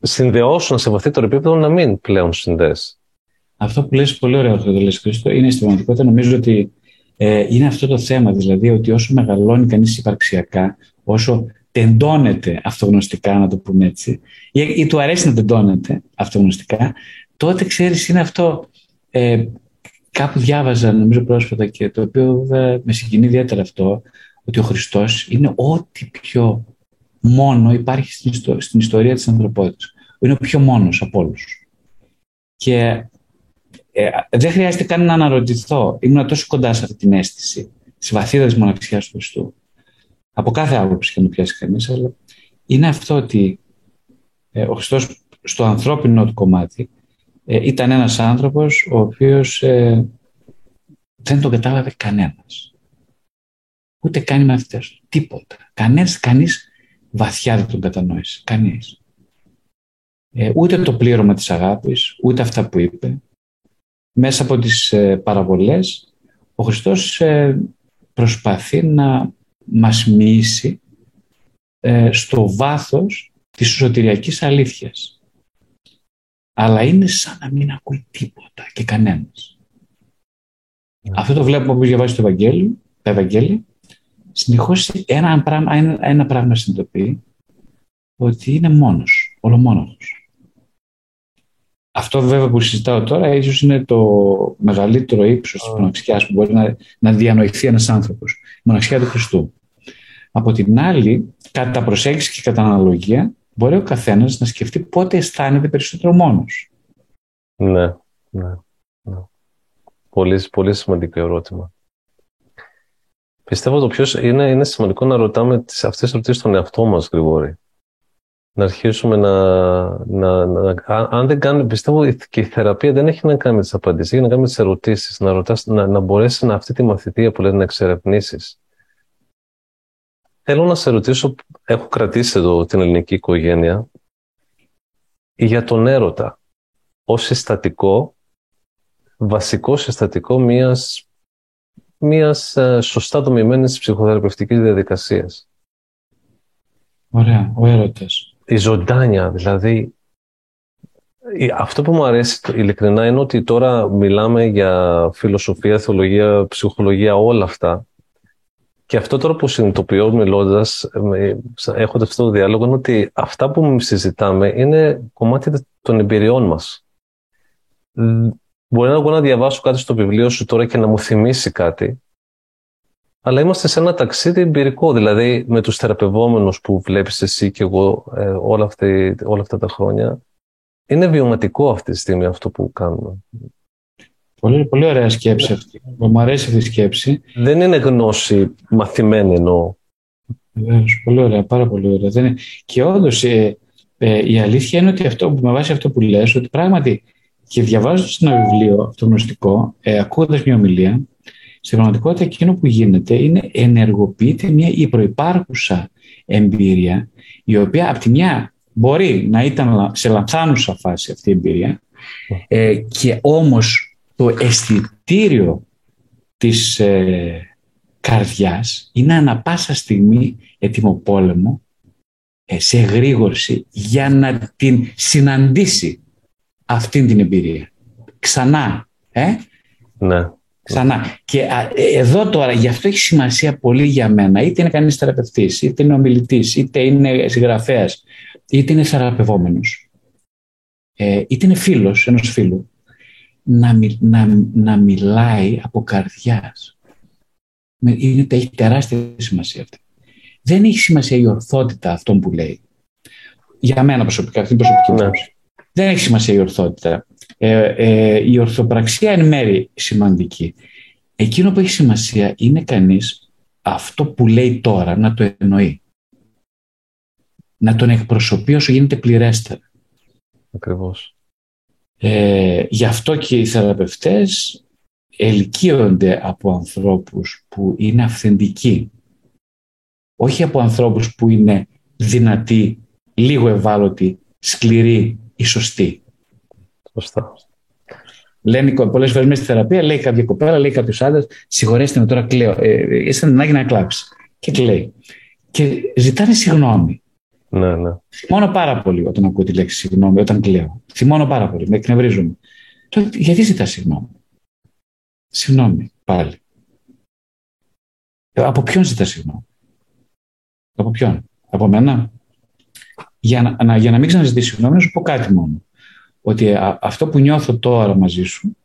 συνδεώσουν σε βαθύτερο επίπεδο να μην πλέον συνδέσει. Αυτό που λες πολύ ωραίο αυτό το λες Χρήστο, είναι στην πραγματικότητα νομίζω ότι ε, είναι αυτό το θέμα, δηλαδή ότι όσο μεγαλώνει κανείς υπαρξιακά, όσο τεντώνεται αυτογνωστικά, να το πούμε έτσι, ή, ή του αρέσει να τεντώνεται αυτογνωστικά, τότε ξέρεις είναι αυτό, ε, κάπου διάβαζα νομίζω πρόσφατα και το οποίο με συγκινεί ιδιαίτερα αυτό, ότι ο Χριστός είναι ό,τι πιο μόνο υπάρχει στην, στην ιστορία της ανθρωπότητας. Είναι ο πιο μόνος από όλους. Και ε, δεν χρειάζεται καν να αναρωτηθώ. Ήμουν τόσο κοντά σε αυτή την αίσθηση, στη βαθύδα της μοναξιάς του Χριστού. Από κάθε άποψη και να πιάσει κανείς, αλλά είναι αυτό ότι ε, ο Χριστός στο ανθρώπινο του κομμάτι ε, ήταν ένας άνθρωπος ο οποίος ε, δεν τον κατάλαβε κανένας. Ούτε καν οι μαθητές Τίποτα. Κανένας, κανείς βαθιά δεν τον κατανόησε. Κανείς. Ε, ούτε το πλήρωμα της αγάπης, ούτε αυτά που είπε. Μέσα από τις ε, παραβολές, ο Χριστός ε, προσπαθεί να μας μίσει ε, στο βάθος της σωτηριακής αλήθειας. Αλλά είναι σαν να μην ακούει τίποτα και κανένας. Ναι. Αυτό το βλέπουμε όπως διαβάζει το Ευαγγέλιο, τα Ευαγγέλια. Συνεχώς ένα πράγμα, ένα, ένα πράγμα συνειδητοποιεί ότι είναι μόνος, ολομόνος. Αυτό βέβαια που συζητάω τώρα ίσως είναι το μεγαλύτερο ύψος της μοναξιάς που μπορεί να, να διανοηθεί ένας άνθρωπος. Η μοναξιά του Χριστού. Από την άλλη, κατά προσέγγιση και κατά αναλογία, μπορεί ο καθένας να σκεφτεί πότε αισθάνεται περισσότερο μόνος. Ναι, ναι. ναι. Πολύ, πολύ σημαντικό ερώτημα. Πιστεύω το πιο είναι, είναι σημαντικό να ρωτάμε τις, αυτές τις ερωτήσεις στον εαυτό μας, Γρηγόρη. Να αρχίσουμε να, να, να, αν δεν κάνει, πιστεύω και η θεραπεία δεν έχει να κάνει με τις απαντήσεις, έχει να κάνει με τις ερωτήσεις, να, ρωτάς, να, να μπορέσει να αυτή τη μαθητεία που λένε να εξερευνήσεις. Θέλω να σε ρωτήσω, έχω κρατήσει εδώ την ελληνική οικογένεια, για τον έρωτα, ως συστατικό, βασικό συστατικό μιας, μιας ε, σωστά δομημένης ψυχοθεραπευτικής διαδικασίας. Ωραία, ο έρωτας η ζωντάνια, δηλαδή αυτό που μου αρέσει ειλικρινά είναι ότι τώρα μιλάμε για φιλοσοφία, θεολογία, ψυχολογία, όλα αυτά. Και αυτό τώρα που συνειδητοποιώ μιλώντας, έχοντας αυτό το διάλογο, είναι ότι αυτά που συζητάμε είναι κομμάτι των εμπειριών μας. Μπορεί να εγώ να διαβάσω κάτι στο βιβλίο σου τώρα και να μου θυμίσει κάτι, αλλά είμαστε σε ένα ταξίδι εμπειρικό, δηλαδή με τους θεραπευόμενους που βλέπεις εσύ και εγώ ε, όλα, αυτή, όλα αυτά τα χρόνια. Είναι βιωματικό αυτή τη στιγμή αυτό που κάνουμε. Πολύ, πολύ ωραία σκέψη αυτή. Μου αρέσει αυτή η σκέψη. Δεν είναι γνώση μαθημένη εννοώ. Βεβαίως, πολύ ωραία, πάρα πολύ ωραία. Δεν είναι... Και όντως ε, ε, η αλήθεια είναι ότι αυτό, με βάση αυτό που λες, ότι πράγματι και διαβάζοντας ένα βιβλίο αυτογνωστικό, ε, ακούγοντας μια ομιλία, στην πραγματικότητα εκείνο που γίνεται είναι ενεργοποιείται μια η προϋπάρχουσα εμπειρία η οποία από τη μια μπορεί να ήταν σε λανθάνουσα φάση αυτή η εμπειρία ε, και όμως το αισθητήριο της ε, καρδιάς είναι ανα πάσα στιγμή έτοιμο πόλεμο ε, σε εγρήγορση για να την συναντήσει αυτή την εμπειρία. Ξανά. Ε; Ναι. Ξανά. Και ε, εδώ τώρα, γι' αυτό έχει σημασία πολύ για μένα, είτε είναι κανείς θεραπευτής, είτε είναι ομιλητής, είτε είναι συγγραφέας, είτε είναι θεραπευόμενος, ε, είτε είναι φίλος ενός φίλου, να, να, να μιλάει από καρδιάς. Είναι, έχει τεράστια σημασία αυτή. Δεν έχει σημασία η ορθότητα αυτών που λέει. Για μένα προσωπικά, αυτή είναι προσωπική ναι. Δεν έχει σημασία η ορθότητα. Ε, ε, η ορθοπραξία εν μέρη σημαντική. Εκείνο που έχει σημασία είναι κανείς αυτό που λέει τώρα να το εννοεί. Να τον εκπροσωπεί όσο γίνεται πληρέστερα. Ακριβώς. Ε, γι' αυτό και οι θεραπευτές ελκύονται από ανθρώπους που είναι αυθεντικοί. Όχι από ανθρώπους που είναι δυνατοί, λίγο ευάλωτοι, σκληροί ή σωστοί. Σωστά. Λένε πολλές φορές μέσα στη θεραπεία, λέει κάποια κοπέλα, λέει κάποιος άντρας, συγχωρέστε με τώρα, κλαίω. Ε, είσαι ανάγκη να κλάψεις. Και κλαίει. Και ζητάνε συγγνώμη. Ναι, ναι. Θυμώνω πάρα πολύ όταν ακούω τη λέξη συγγνώμη, όταν κλαίω. Θυμώνω πάρα πολύ, με εκνευρίζουν. Τώρα, γιατί ζητάς συγγνώμη; Συγγνώμη, πάλι. Ε, από ποιον ζητάς συγγνώμη; Από ποιον; Από μένα; Για να, για να μην ξαναζητήσει συγγνώμη, να σου πω κάτι μόνο ότι αυτό που νιώθω τώρα μαζί σου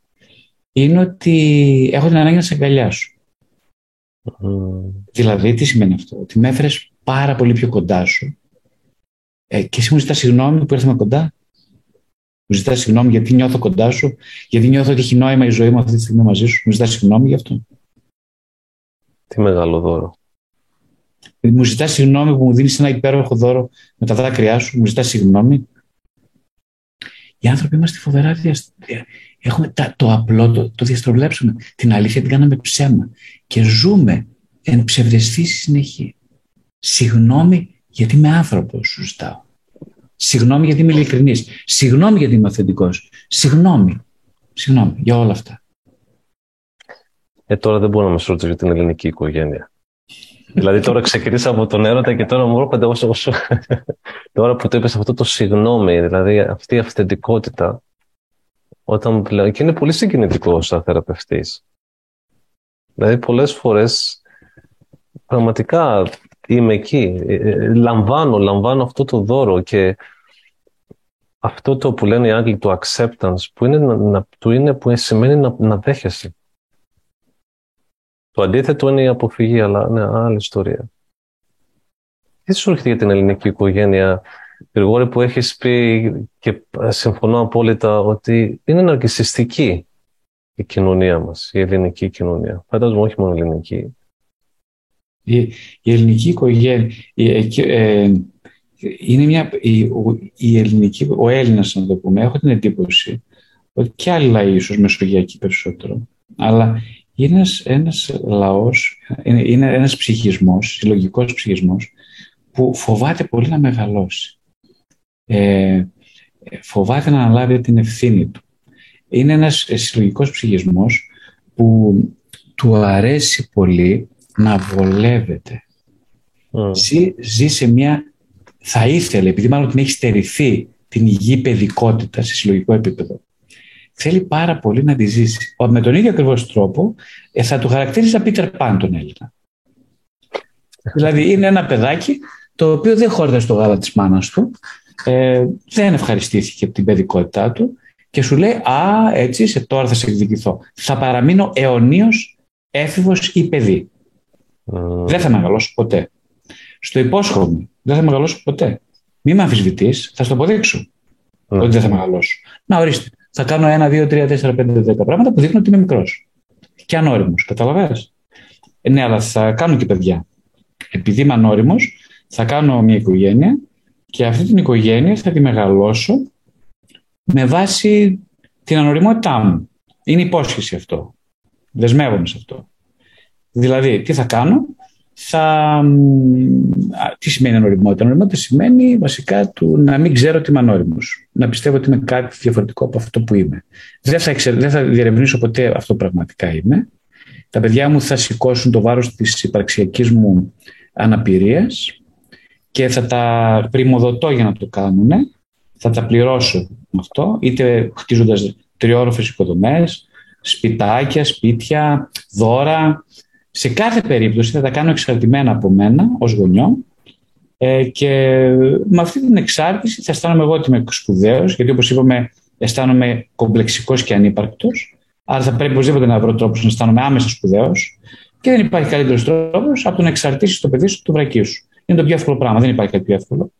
είναι ότι έχω την ανάγκη να σε αγκαλιάσω. Δηλαδή, τι σημαίνει αυτό, ότι με έφερες πάρα πολύ πιο κοντά σου ε, και εσύ μου ζητάς συγγνώμη που ήρθαμε κοντά. Μου ζητάς συγγνώμη γιατί νιώθω κοντά σου, γιατί νιώθω ότι έχει νόημα η ζωή μου αυτή τη στιγμή μαζί σου. Μου ζητάς συγγνώμη γι' αυτό. Τι μεγάλο δώρο. Μου ζητάς συγγνώμη που μου δίνεις ένα υπέροχο δώρο με τα δάκρυά σου. Μου ζητάς συγγνώμη οι άνθρωποι είμαστε φοβερά διαστρεβλέψουμε. Έχουμε το απλό, το, το διαστροβλέψουμε. Την αλήθεια την κάναμε ψέμα. Και ζούμε εν ψευδεστήσει συνεχή. Συγγνώμη γιατί είμαι άνθρωπος, σου ζητάω. Συγγνώμη γιατί είμαι ειλικρινής. Συγγνώμη γιατί είμαι αυθεντικός. Συγγνώμη. Συγγνώμη για όλα αυτά. Ε, τώρα δεν μπορώ να με ρωτήσω για την ελληνική οικογένεια. Δηλαδή τώρα ξεκινήσα από τον έρωτα και τώρα μου έρχονται όσο, όσο τώρα που το είπες αυτό το συγγνώμη, δηλαδή αυτή η αυθεντικότητα όταν πλέον, και είναι πολύ συγκινητικό σαν θεραπευτής. Δηλαδή πολλές φορές πραγματικά είμαι εκεί, ε, ε, λαμβάνω, λαμβάνω αυτό το δώρο και αυτό το που λένε οι Άγγλοι, το acceptance, που, είναι, να, του είναι, που σημαίνει να, να δέχεσαι. Το αντίθετο είναι η αποφυγή, αλλά ναι, άλλη ιστορία. Τι σου έρχεται για την ελληνική οικογένεια, Γρηγόρη, που έχεις πει και συμφωνώ απόλυτα ότι είναι ναρκισιστική η κοινωνία μας, η ελληνική κοινωνία. Φαντάζομαι όχι μόνο η ελληνική. Η, η ελληνική οικογένεια, η, ε, είναι μια, η, η ελληνική, ο Έλληνας να το πούμε, έχω την εντύπωση ότι και άλλοι λαοί ίσως μεσογειακοί περισσότερο, αλλά είναι ένας, ένας λαός, είναι, είναι ένας ψυχισμός, συλλογικός ψυχισμός, που φοβάται πολύ να μεγαλώσει. Ε, φοβάται να αναλάβει την ευθύνη του. Είναι ένας συλλογικός ψυχισμός που του αρέσει πολύ να βολεύεται. Mm. Ζει, ζει σε μια θα ήθελε, επειδή μάλλον την έχει στερηθεί την υγιή παιδικότητα σε συλλογικό επίπεδο, θέλει πάρα πολύ να τη ζήσει. Με τον ίδιο ακριβώς τρόπο ε, θα του χαρακτήριζα Πίτερ Παν τον Έλληνα. δηλαδή είναι ένα παιδάκι το οποίο δεν χόρτασε στο γάλα της μάνας του, ε, δεν ευχαριστήθηκε από την παιδικότητά του και σου λέει «Α, έτσι είσαι, τώρα θα σε εκδικηθώ. Θα παραμείνω αιωνίως έφηβος ή παιδί. Δεν θα μεγαλώσω ποτέ. Στο υπόσχομαι δεν θα μεγαλώσω ποτέ. Μη με αμφισβητείς, θα σου το αποδείξω mm. ότι δεν θα μεγαλώσω. Να ορίστε. Θα κάνω ένα, δύο, τρία, τέσσερα, πέντε, δέκα πράγματα που δείχνουν ότι είμαι μικρός. Και ανώριμος. Καταλαβαίνετε. Ε, ναι, αλλά θα κάνω και παιδιά. Επειδή είμαι ανώριμος, θα κάνω μια οικογένεια και αυτή την οικογένεια θα τη μεγαλώσω με βάση την ανοριμότητά μου. Είναι υπόσχεση αυτό. Δεσμεύομαι σε αυτό. Δηλαδή, τι θα κάνω, θα... Τι σημαίνει ανοριμότητα; Ανοριμότητα σημαίνει βασικά του να μην ξέρω ότι είμαι ανώριμος. Να πιστεύω ότι είμαι κάτι διαφορετικό από αυτό που είμαι. Δεν θα, εξε... δεν θα διερευνήσω ποτέ αυτό πραγματικά είμαι. Τα παιδιά μου θα σηκώσουν το βάρος της υπαρξιακής μου αναπηρίας και θα τα πρημοδοτώ για να το κάνουν. Θα τα πληρώσω με αυτό, είτε χτίζοντας τριόροφες οικοδομές, σπιτάκια, σπίτια, δώρα, σε κάθε περίπτωση θα τα κάνω εξαρτημένα από μένα ως γονιό ε, και με αυτή την εξάρτηση θα αισθάνομαι εγώ ότι είμαι σπουδαίος, γιατί όπως είπαμε αισθάνομαι κομπλεξικός και ανύπαρκτος, άρα θα πρέπει οπωσδήποτε να βρω τρόπους να αισθάνομαι άμεσα σπουδαίος και δεν υπάρχει καλύτερος τρόπος από το να εξαρτήσεις το παιδί σου του βρακί σου. Είναι το πιο εύκολο πράγμα, δεν υπάρχει κάτι πιο εύκολο.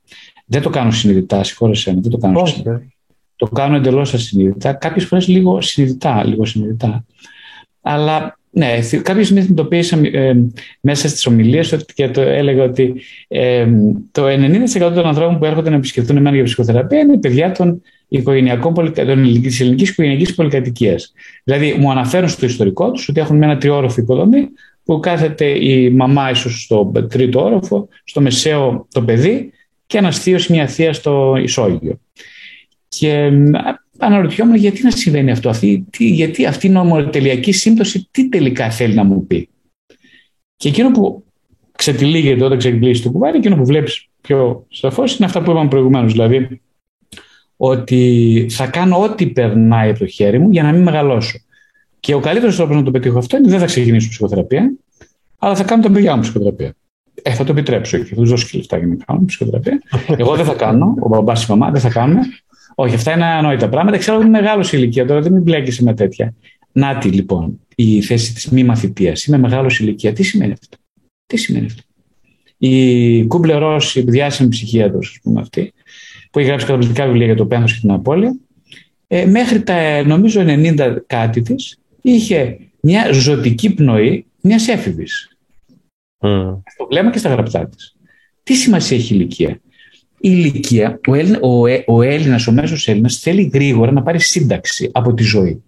Δεν το κάνω συνειδητά, συγχώρεσέ με, δεν το κάνω συνειδητά. Το κάνω εντελώς ασυνείδητα, κάποιες φορές λίγο συνειδητά, λίγο συνειδητά. Αλλά ναι, κάποια στιγμή συνειδητοποίησα ε, μέσα στις ομιλίες και το έλεγα ότι ε, το 90% των ανθρώπων που έρχονται να επισκεφτούν εμένα για ψυχοθεραπεία είναι παιδιά των οικογενειακών, της ελληνικής οικογενειακής πολυκατοικίας. Δηλαδή, μου αναφέρουν στο ιστορικό τους ότι έχουν με ένα τριόροφο οικοδομή που κάθεται η μαμά ίσως στο τρίτο όροφο, στο μεσαίο το παιδί και ένα θείο ή μια θεία στο ισόγειο. Και αναρωτιόμουν γιατί να συμβαίνει αυτό, αυτή, τι, γιατί αυτή η νομοτελειακή σύμπτωση τι τελικά θέλει να μου πει; Και εκείνο που ξετυλίγεται όταν ξετυλίγει το κουβάρι, εκείνο που βλέπεις πιο σαφώς είναι αυτά που είπαμε προηγουμένως. Δηλαδή, ότι θα κάνω ό,τι περνάει από το χέρι μου για να μην μεγαλώσω. Και ο καλύτερος τρόπος να το πετύχω αυτό είναι δεν θα ξεκινήσω ψυχοθεραπεία, αλλά θα κάνω τα παιδιά μου ψυχοθεραπεία. Ε, θα το επιτρέψω και θα τους δώσω και λεφτά για να κάνω ψυχοθεραπεία. Εγώ δεν θα κάνω, ο μπαμπάς η μαμά δεν θα κάνουμε. Όχι, αυτά είναι ανόητα πράγματα. Ξέρω ότι είναι μεγάλος ηλικία τώρα, δεν μην μπλέκει με τέτοια. Νάτι λοιπόν η θέση της μη μαθητείας. Είμαι μεγάλος ηλικία. Τι σημαίνει αυτό; Τι σημαίνει αυτό; Η Κούμπλε Ρώση, η διάσημη ψυχίατρο, ας πούμε αυτή, που έχει γράψει καταπληκτικά βιβλία για το πένθος και την απώλεια, ε, μέχρι τα νομίζω 90 κάτι της, είχε μια ζωτική πνοή μιας έφηβης. Mm. Στο βλέμμα και στα γραπτά της. Τι σημασία έχει η ηλικία; η ηλικία, ο, Έλληνα, ο, ε, ο Έλληνας, ο μέσος Έλληνας θέλει γρήγορα να πάρει σύνταξη από τη ζωή.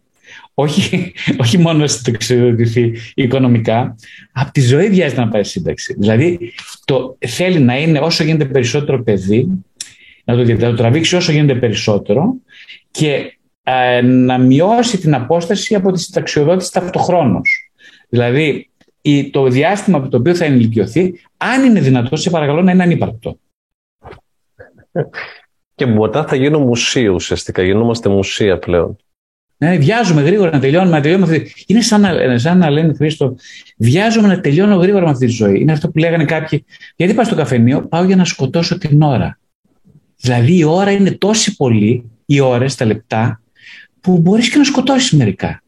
Όχι, όχι μόνο να συνταξιοδοτηθεί οικονομικά, από τη ζωή βιάζεται να πάρει σύνταξη. Δηλαδή το, θέλει να είναι όσο γίνεται περισσότερο παιδί, να το, να το τραβήξει όσο γίνεται περισσότερο και ε, να μειώσει την απόσταση από τη συνταξιοδότηση ταυτοχρόνως. Δηλαδή το διάστημα από το οποίο θα ενηλικιωθεί, αν είναι δυνατό, σε παρακαλώ να είναι ανύπαρκτο. Και μετά θα γίνω μουσείο ουσιαστικά. Γινόμαστε μουσεία πλέον. Ναι, βιάζουμε γρήγορα να τελειώνουμε. Να τελειώνουμε Είναι σαν να, σαν να λένε Χρήστο, βιάζομαι να τελειώνω γρήγορα με αυτή τη ζωή. Είναι αυτό που λέγανε κάποιοι. Γιατί πας στο καφενείο, πάω για να σκοτώσω την ώρα. Δηλαδή η ώρα είναι τόση πολύ, οι ώρες, τα λεπτά, που μπορείς και να σκοτώσεις μερικά.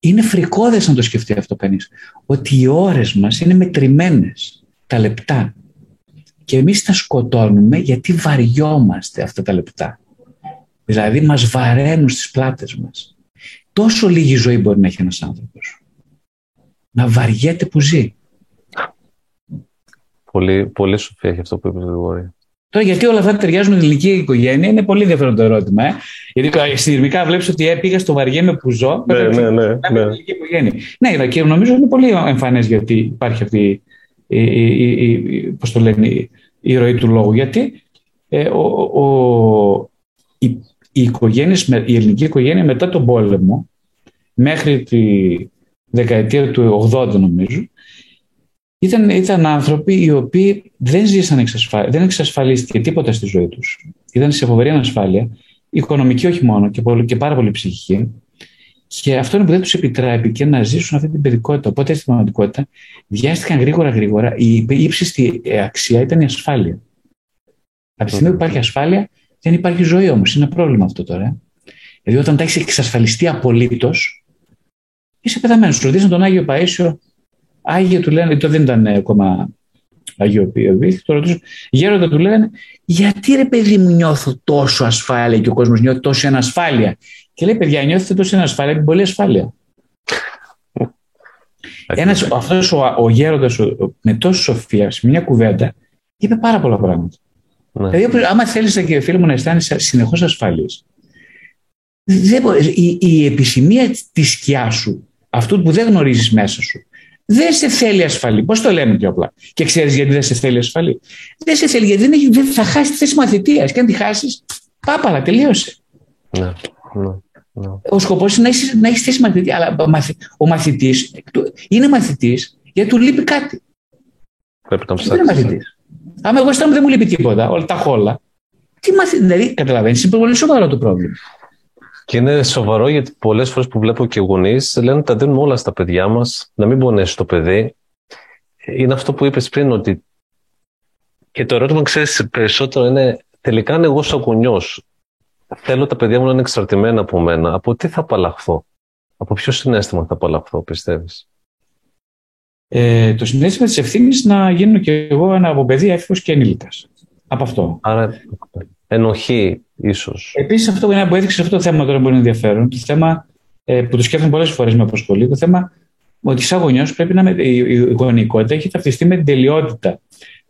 Είναι φρικόδες να το σκεφτεί αυτό κανείς. Ότι οι ώρες μας είναι μετρημένες, τα λεπτά. Και εμείς τα σκοτώνουμε γιατί βαριόμαστε αυτά τα λεπτά. Δηλαδή μας βαραίνουν στις πλάτες μας. Τόσο λίγη ζωή μπορεί να έχει ένας άνθρωπος. Να βαριέται που ζει. Πολύ, πολύ σοφία έχει αυτό που είπε Γρηγόρη. Τώρα, γιατί όλα αυτά ταιριάζουν με την ελληνική οικογένεια, είναι πολύ ενδιαφέρον το ερώτημα. Ε; Γιατί στιγμικά βλέπεις ότι πήγα στο βαριέμαι που ζω. Ναι, ναι, ναι, ναι. ελληνική οικογένεια. Ναι, και νομίζω είναι πολύ εμφανές γιατί υπάρχει αυτή η, η, η, πώς το λένε, η, ροή του λόγου. Γιατί ε, ο, ο, η, η, η ελληνική οικογένεια μετά τον πόλεμο, μέχρι τη δεκαετία του 80 νομίζω, ήταν, ήταν άνθρωποι οι οποίοι δεν ζήσαν εξασφάλεια, δεν εξασφαλίστηκε τίποτα στη ζωή τους. Ήταν σε φοβερή ανασφάλεια, οικονομική όχι μόνο και, πολύ, και πάρα πολύ ψυχική. Και αυτό είναι που δεν τους επιτρέπει και να ζήσουν αυτή την παιδικότητα. Οπότε στην πραγματικότητα βιάστηκαν γρήγορα γρήγορα. Η ύψιστη αξία ήταν η ασφάλεια. Από τη στιγμή που υπάρχει ασφάλεια, δεν υπάρχει ζωή όμως. Είναι ένα πρόβλημα αυτό τώρα. Δηλαδή, όταν τα έχεις εξασφαλιστεί απολύτως, είσαι πεθαμένος. Ρωτήσαν τον Άγιο Παίσιο Άγιο του λένε, το δεν ήταν ακόμα Αγίο Πίοβη, το ρωτήσω, γέροντα του λένε, γιατί ρε παιδί μου νιώθω τόσο ασφάλεια και ο κόσμος νιώθει τόσο ανασφάλεια; Και λέει, παιδιά, νιώθετε τόσο ανασφάλεια και πολύ ασφάλεια. Ένας, αυτός ο, ο γέροντας με τόση σοφία σε μια κουβέντα είπε πάρα πολλά πράγματα. Ναι. Δηλαδή, άμα θέλεις και φίλο μου να αισθάνεσαι συνεχώς ασφάλειες, η, η επισημία της σκιά σου, αυτού που δεν γνωρίζεις μέσα σου, δεν σε θέλει ασφαλή. Πώς το λέμε πιο απλά. Και ξέρεις γιατί δεν σε θέλει ασφαλή. Δεν σε θέλει γιατί δεν, έχει, δεν θα χάσει τη θέση μαθητείας. Και αν τη χάσεις, πάπαλα, τελείωσε. Ναι, ναι, ναι. Ο σκοπός είναι να έχεις να έχεις θέση μαθητή. Αλλά ο μαθητής είναι μαθητής γιατί του λείπει κάτι. Πρέπει να ψάξεις. Δεν είναι μαθητής. Άμα εγώ αισθάνομαι δεν μου λείπει τίποτα, όλα τα χόλα. Τι μαθητή, δηλαδή καταλαβαίνεις, είναι πολύ σοβαρό το πρόβλημα. Και είναι σοβαρό γιατί πολλές φορές που βλέπω και γονείς λένε ότι τα δίνουμε όλα στα παιδιά μας, να μην πονέσει το παιδί. Είναι αυτό που είπες πριν, ότι. Και το ερώτημα, ξέρεις, περισσότερο είναι τελικά αν εγώ σαν γονιός θέλω τα παιδιά μου να είναι εξαρτημένα από μένα, από τι θα απαλλαχθώ, από ποιο συνέστημα θα απαλλαχθώ, πιστεύεις; Ε, το συνέστημα της ευθύνης να γίνω και εγώ ένα από παιδί έφηβο και ενήλικας. Από αυτό. Άρα, ενοχή ίσως. Επίσης αυτό που έδειξε αυτό το θέμα τώρα που είναι ενδιαφέρον, το θέμα ε, που το σκέφτομαι πολλές φορές με απασχολεί, το θέμα ότι σαν γονιός πρέπει να η, η γονικότητα έχει ταυτιστεί με την τελειότητα.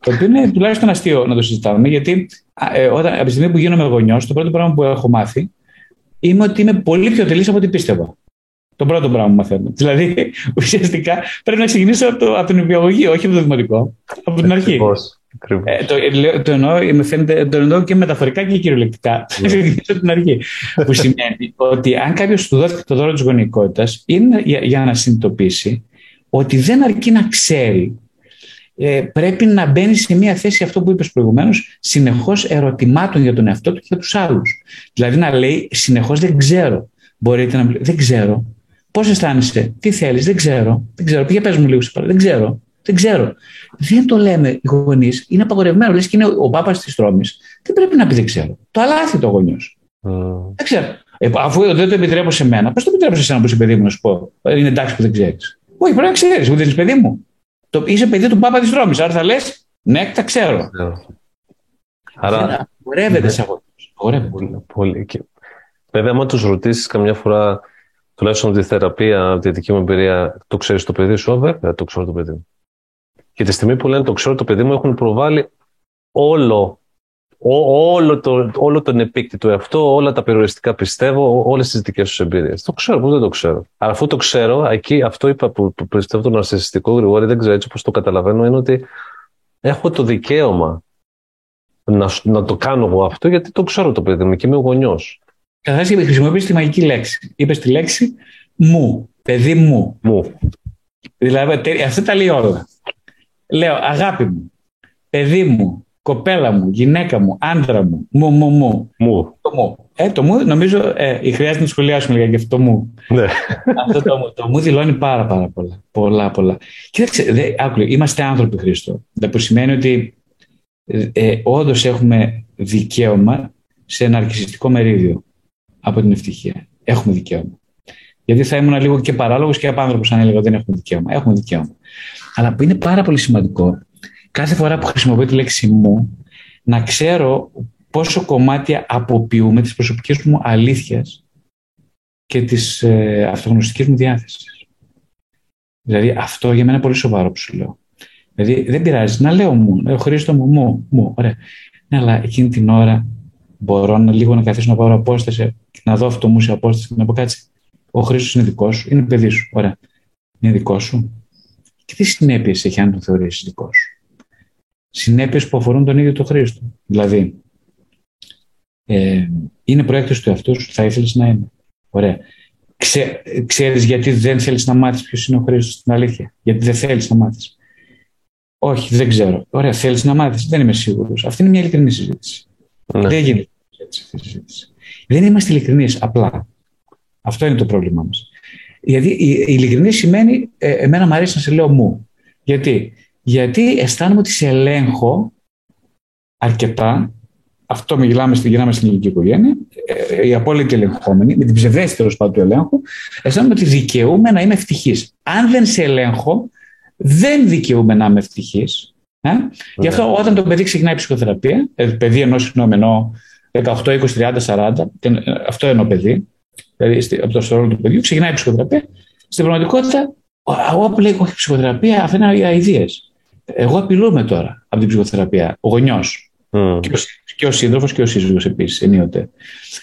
Το οποίο είναι τουλάχιστον αστείο να το συζητάμε, γιατί ε, όταν, από τη στιγμή που γίνομαι γονιός, το πρώτο πράγμα που έχω μάθει είναι ότι είμαι πολύ πιο τελή από ό,τι πίστευα. Το πρώτο πράγμα που μαθαίνω. Δηλαδή, ουσιαστικά πρέπει να ξεκινήσω από, το, από την υπηαγωγή, όχι από το δημοτικό. Από την αρχή. Ε, το, το, εννοώ, φαίνεται, το εννοώ και μεταφορικά και κυριολεκτικά. Θα ξεκινήσω από την αρχή. που σημαίνει ότι αν κάποιος του δώσει το δώρο της γονικότητας, είναι για, για να συνειδητοποιήσει ότι δεν αρκεί να ξέρει ε, πρέπει να μπαίνει σε μια θέση αυτό που είπες προηγουμένως, συνεχώς ερωτημάτων για τον εαυτό του και για τους άλλους. Δηλαδή να λέει συνεχώς δεν ξέρω. Μπορείτε να Δεν ξέρω. Πώς αισθάνεσαι, τι θέλεις, δεν ξέρω. Δεν ξέρω. Πήγε πες μου λίγο, δεν ξέρω. Δεν ξέρω. Δεν το λέμε οι γονείς. Είναι απαγορευμένο. Λες και είναι ο πάπας της τρόμης. Δεν πρέπει να πει δεν ξέρω. Το αλάθη το γονιός. Mm. Δεν ξέρω. Ε, αφού δεν το επιτρέπω σε μένα, πώ το επιτρέπω σε εσένα που είσαι παιδί μου να σου πω. Ε, είναι εντάξει που δεν ξέρεις. Όχι, πρέπει να ξέρεις. Ούτε είσαι παιδί μου. Το, είσαι παιδί του πάπα της τρόμη. Άρα θα λες, ναι, τα ξέρω. Άρα. Απαγορεύεται σε αγώνε. Πολύ. Βέβαια, άμα τους ρωτήσεις καμιά φορά τουλάχιστον τη θεραπεία, τη δική μου εμπειρία, το ξέρεις το παιδί σου, βέβαια το ξέρω το παιδί μου. Και τη στιγμή που λένε το ξέρω το παιδί μου, έχουν προβάλει όλο, ό, όλο, το, όλο τον επίκτητο εαυτό, όλα τα περιοριστικά πιστεύω, όλες τις δικές τους εμπειρίες. Το ξέρω, που δεν το ξέρω. Αλλά αφού το ξέρω, εκεί αυτό είπα που, που πιστεύω το ναρσιστικό γρηγόρη, δεν ξέρω έτσι όπω το καταλαβαίνω, είναι ότι έχω το δικαίωμα να, να το κάνω εγώ αυτό, γιατί το ξέρω το παιδί μου και είμαι γονιός. Καταρχά, χρησιμοποιήσει τη μαγική λέξη. Είπες τη λέξη μου, παιδί μου. Μου. Δηλαδή, αυτά τα λέει όλα. Λέω, αγάπη μου, παιδί μου, κοπέλα μου, γυναίκα μου, άντρα μου, μου, μου, μου. Μου. Το μου. Ε, το μου νομίζω, ε, χρειάζεται να σχολιάσουμε λίγα και αυτό το μου. Ναι. αυτό το μου. Το μου δηλώνει πάρα, πάρα πολλά. Πολλά, πολλά. Κοίταξε, δε, άκουλε, είμαστε άνθρωποι, Χρήστο. που σημαίνει ότι ε, ε όντως έχουμε δικαίωμα σε ένα αρκισιστικό μερίδιο από την ευτυχία. Έχουμε δικαίωμα. Γιατί θα ήμουν λίγο και παράλογος και απάνθρωπος αν έλεγα ότι δεν έχουμε δικαίωμα. Έχουμε δικαίωμα. Αλλά που είναι πάρα πολύ σημαντικό κάθε φορά που χρησιμοποιώ τη λέξη μου να ξέρω πόσο κομμάτια αποποιούμε τις προσωπικές μου αλήθειες και της ε, αυτογνωστικής μου διάθεσης. Δηλαδή αυτό για μένα είναι πολύ σοβαρό που σου λέω. Δηλαδή δεν πειράζει να λέω μου, λέω Χρήστο μου, μου, μου, ωραία. Ναι, αλλά εκείνη την ώρα μπορώ να λίγο να καθίσω να πάρω απόσταση, να δω αυτό μου σε απόσταση και να πω κάτσε. Ο Χρήστος είναι δικός σου, είναι παιδί σου, ωραία. Είναι δικός σου. Και τι συνέπειες έχει αν το θεωρήσεις δικός σου; Συνέπειες που αφορούν τον ίδιο τον Χρήστο. Δηλαδή, ε, είναι προέκτηση του εαυτού σου, θα ήθελες να είναι. Ωραία. Ξέ, ξέρεις γιατί δεν θέλεις να μάθεις ποιος είναι ο Χρήστος στην αλήθεια. Γιατί δεν θέλεις να μάθεις. Όχι, δεν ξέρω. Ωραία, θέλεις να μάθεις. Δεν είμαι σίγουρος. Αυτή είναι μια ειλικρινή συζήτηση. Ναι. Δεν γίνεται έτσι αυτή η συζήτηση. Δεν είμαστε ειλικρινείς απλά. Αυτό είναι το πρόβλημά μας. Γιατί η ειλικρινή σημαίνει, ε, εμένα μου αρέσει να σε λέω μου. Γιατί γιατί αισθάνομαι ότι σε ελέγχω αρκετά. Αυτό μιλάμε στην, γυρνάμε στην ελληνική οικογένεια. Ε, οι απόλυτοι ελεγχόμενοι, με την ψευδέστηση τέλος πάντων του ελέγχου, αισθάνομαι ότι δικαιούμαι να είμαι ευτυχής. Αν δεν σε ελέγχω, δεν δικαιούμαι να είμαι ευτυχής. Ε; Γι' αυτό όταν το παιδί ξεκινάει ψυχοθεραπεία, ε, παιδί ενός συνόμενο 18, 20, 30, 40, αυτό εννοώ παιδί, δηλαδή από το στρόλο του παιδιού, ξεκινάει ψυχοθεραπεία. Στην πραγματικότητα, εγώ που λέει όχι ψυχοθεραπεία, αυτά είναι αειδίε. Εγώ απειλούμε τώρα από την ψυχοθεραπεία. Ο γονιός. Mm. Και, ο, και ο σύντροφος και ο σύζυγος επίσης ενίοτε.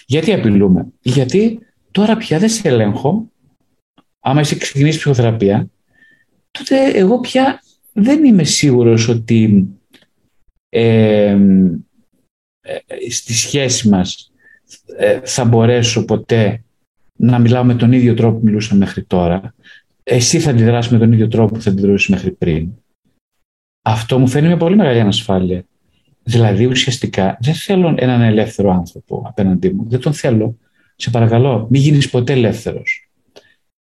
Γιατί απειλούμε, Γιατί τώρα πια δεν σε ελέγχω. Άμα εσύ ξεκινήσεις ψυχοθεραπεία, τότε εγώ πια δεν είμαι σίγουρος ότι ε, στη σχέση μας ε, θα μπορέσω ποτέ να μιλάω με τον ίδιο τρόπο που μιλούσα μέχρι τώρα. Εσύ θα αντιδράσεις με τον ίδιο τρόπο που θα αντιδρούσες μέχρι πριν. Αυτό μου φαίνει μια πολύ μεγάλη ανασφάλεια. Δηλαδή, ουσιαστικά, δεν θέλω έναν ελεύθερο άνθρωπο απέναντί μου. Δεν τον θέλω. Σε παρακαλώ, μην γίνεις ποτέ ελεύθερος.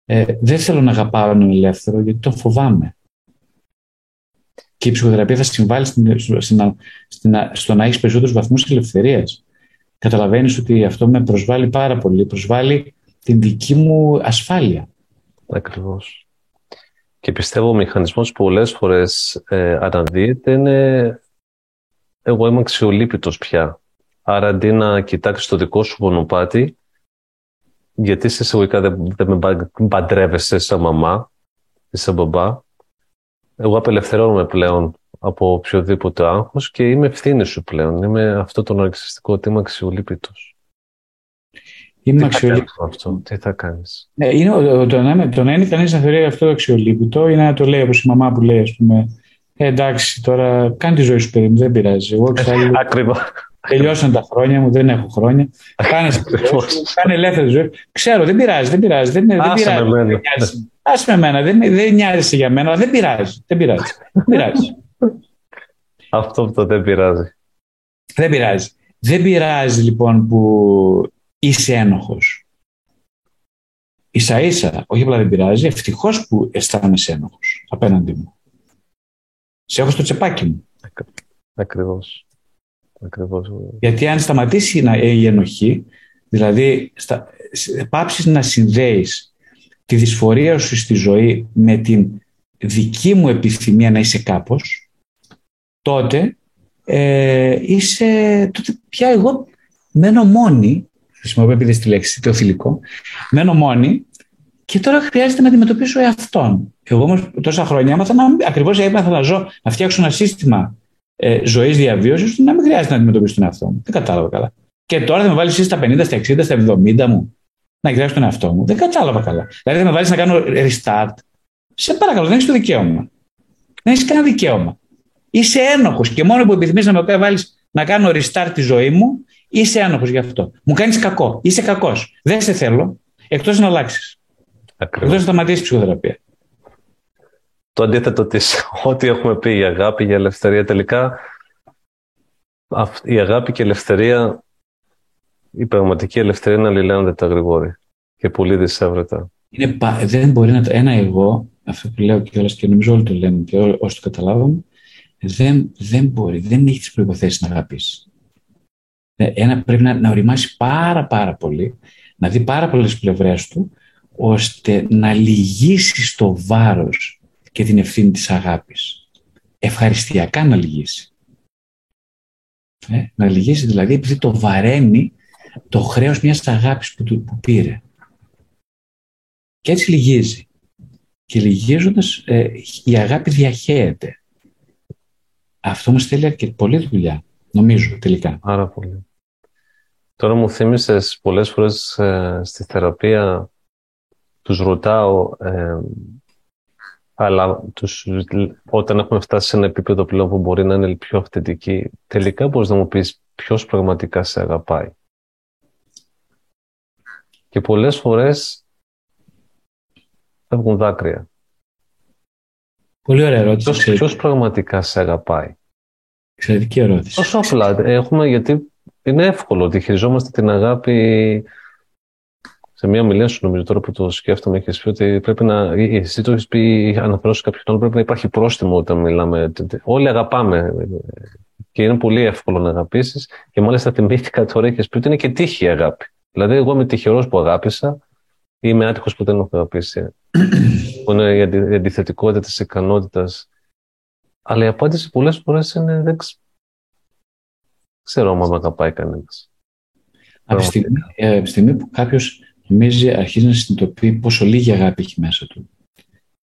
Ε, δεν θέλω να αγαπάω έναν ελεύθερο, γιατί τον φοβάμαι. Και η ψυχοθεραπεία θα συμβάλλει στην, στην, στην, στο να έχεις περισσότερους βαθμούς ελευθερίας. Καταλαβαίνεις ότι αυτό με προσβάλλει πάρα πολύ. Προσβάλλει την δική μου ασφάλεια. Ακριβώς. Και πιστεύω ο μηχανισμός που πολλές φορές ε, αναδύεται είναι εγώ είμαι αξιολύπητος πια. Άρα αντί να κοιτάξεις το δικό σου μονοπάτι, γιατί σε εισαγωγικά δεν, δεν με παντρεύεσαι σαν μαμά ή σαν μπαμπά, εγώ απελευθερώνομαι πλέον από οποιοδήποτε άγχος και είμαι ευθύνη σου πλέον. Είμαι αυτό το ναρκιστικό ότι είμαι αξιολύπητος. Είμαι αξιολύπητο. αυτό, τι θα κάνεις; Ναι, είναι, το, να, το να είναι κανείς να θεωρεί αυτό αξιολύπητο είναι να το λέει όπως η μαμά που λέει, ας πούμε, ε, εντάξει, τώρα κάνει τη ζωή σου, παιδί μου, δεν πειράζει. Εγώ ξέρω. Ακριβώς. Τελειώσαν τα χρόνια μου, δεν έχω χρόνια. Κάνε κάνε ελεύθερη ζωή. Ξέρω, δεν πειράζει, δεν πειράζει. Δεν, δεν πειράζει. Με Άσε με μένα, δεν, δεν νοιάζεσαι για μένα, δεν πειράζει. Δεν πειράζει. δεν πειράζει. Αυτό το δεν πειράζει. Δεν πειράζει. Δεν πειράζει λοιπόν που είσαι ένοχος. Ίσα ίσα, όχι απλά δεν πειράζει, ευτυχώς που αισθάνεσαι ένοχος απέναντι μου. Σε έχω στο τσεπάκι μου. Ακριβώς. Ακριβώς. Γιατί αν σταματήσει να, η ενοχή, δηλαδή στα, πάψεις να συνδέεις τη δυσφορία σου στη ζωή με την δική μου επιθυμία να είσαι κάπως, τότε, ε, είσαι, τότε πια εγώ μένω μόνη χρησιμοποιώ επειδή τη λέξη θεοφιλικό, μένω μόνη και τώρα χρειάζεται να αντιμετωπίσω εαυτόν. Εγώ όμως τόσα χρόνια έμαθα να ακριβώς έμαθα να ζω, να φτιάξω ένα σύστημα ε, ζωής διαβίωσης, ώστε να μην χρειάζεται να αντιμετωπίσω τον εαυτό μου. Δεν κατάλαβα καλά. Και τώρα θα με βάλεις εσύ στα 50, στα 60, στα 70 μου να κοιτάξω τον εαυτό μου. Δεν κατάλαβα καλά. Δηλαδή θα με βάλεις να κάνω restart. Σε παρακαλώ, δεν έχεις το δικαίωμα. Δεν έχεις κανένα δικαίωμα. Είσαι ένοχος και μόνο που επιθυμείς να με βάλεις να κάνω restart τη ζωή μου, Είσαι άνοχος γι' αυτό. Μου κάνεις κακό. Είσαι κακός. Δεν σε θέλω. Εκτός να αλλάξεις. Εκτός να σταματήσεις ψυχοθεραπεία. το αντίθετο της ό,τι έχουμε πει, η αγάπη, η ελευθερία. Τελικά η αγάπη και η ελευθερία, η πραγματική ελευθερία είναι αλληλένονται τα γρηγόρη και πολύ δυσέβρετα. Είναι, δεν μπορεί να το, ένα εγώ, αυτό που λέω και και νομίζω όλοι το λένε και όσοι το καταλάβαμε, δεν, δεν μπορεί, δεν έχει τις προϋποθέσεις να αγαπήσεις. Ε, ένα πρέπει να, να οριμάσει πάρα πάρα πολύ, να δει πάρα πολλές πλευρές του, ώστε να λυγίσει το βάρος και την ευθύνη της αγάπης. Ευχαριστιακά να λυγίσει. Ε, να λυγίσει δηλαδή επειδή το βαραίνει το χρέος μιας αγάπης που, που πήρε. Και έτσι λυγίζει. Και λυγίζοντας ε, η αγάπη διαχέεται. Αυτό μου θέλει και πολλή δουλειά, νομίζω τελικά. Πάρα πολύ. Τώρα μου θύμισες πολλές φορές ε, στη θεραπεία τους ρωτάω ε, αλλά τους, όταν έχουμε φτάσει σε ένα επίπεδο πλέον που μπορεί να είναι πιο αυθεντική, τελικά μπορείς να μου πεις ποιος πραγματικά σε αγαπάει. Και πολλές φορές φεύγουν δάκρυα. Πολύ ωραία ερώτηση. Ποιος, πραγματικά σε αγαπάει; Εξαιρετική ερώτηση. Τόσο απλά. Έχουμε, γιατί είναι εύκολο ότι χειριζόμαστε την αγάπη σε μια ομιλία σου, νομίζω τώρα που το σκέφτομαι, έχει πει ότι πρέπει να. Εσύ το έχεις πει, αναφέρω σε κάποιον άλλο, πρέπει να υπάρχει πρόστιμο όταν μιλάμε. Όλοι αγαπάμε. Και είναι πολύ εύκολο να αγαπήσεις. Και μάλιστα θυμήθηκα τώρα, έχει πει ότι είναι και τύχη η αγάπη. Δηλαδή, εγώ είμαι τυχερός που αγάπησα ή είμαι άτυχος που δεν έχω αγαπήσει. που είναι η αντιθετικότητα της ικανότητας. Αλλά η απάντηση πολλές φορές είναι δεν ξέρω αν με αγαπάει κανένας. Από τη στιγμή που κάποιος νομίζει, αρχίζει να συνειδητοποιεί πόσο λίγη αγάπη έχει μέσα του.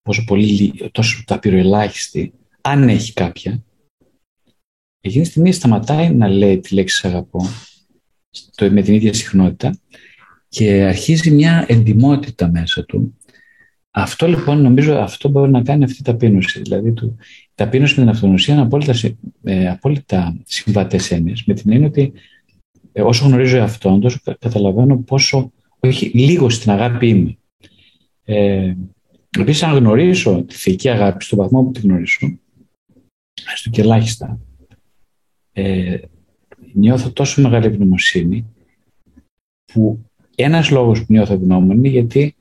Πόσο πολύ, τόσο απειροελάχιστη, αν έχει κάποια. Εκείνη τη στιγμή σταματάει να λέει τη λέξη αγαπώ στο, με την ίδια συχνότητα και αρχίζει μια εντιμότητα μέσα του. Αυτό λοιπόν νομίζω αυτό μπορεί να κάνει αυτή η ταπείνωση. Δηλαδή του, η ταπείνωση με την αυτονοσία είναι απόλυτα, ε, απόλυτα συμβατές έννοιες. Με την έννοια ότι ε, όσο γνωρίζω αυτόν, τόσο καταλαβαίνω πόσο όχι λίγο στην αγάπη είμαι. Ε, Επίσης, αν γνωρίσω τη θεϊκή αγάπη στον βαθμό που τη γνωρίσω, έστω και ελάχιστα, ε, νιώθω τόσο μεγάλη ευγνωμοσύνη που ένας λόγος που νιώθω ευγνώμων είναι γιατί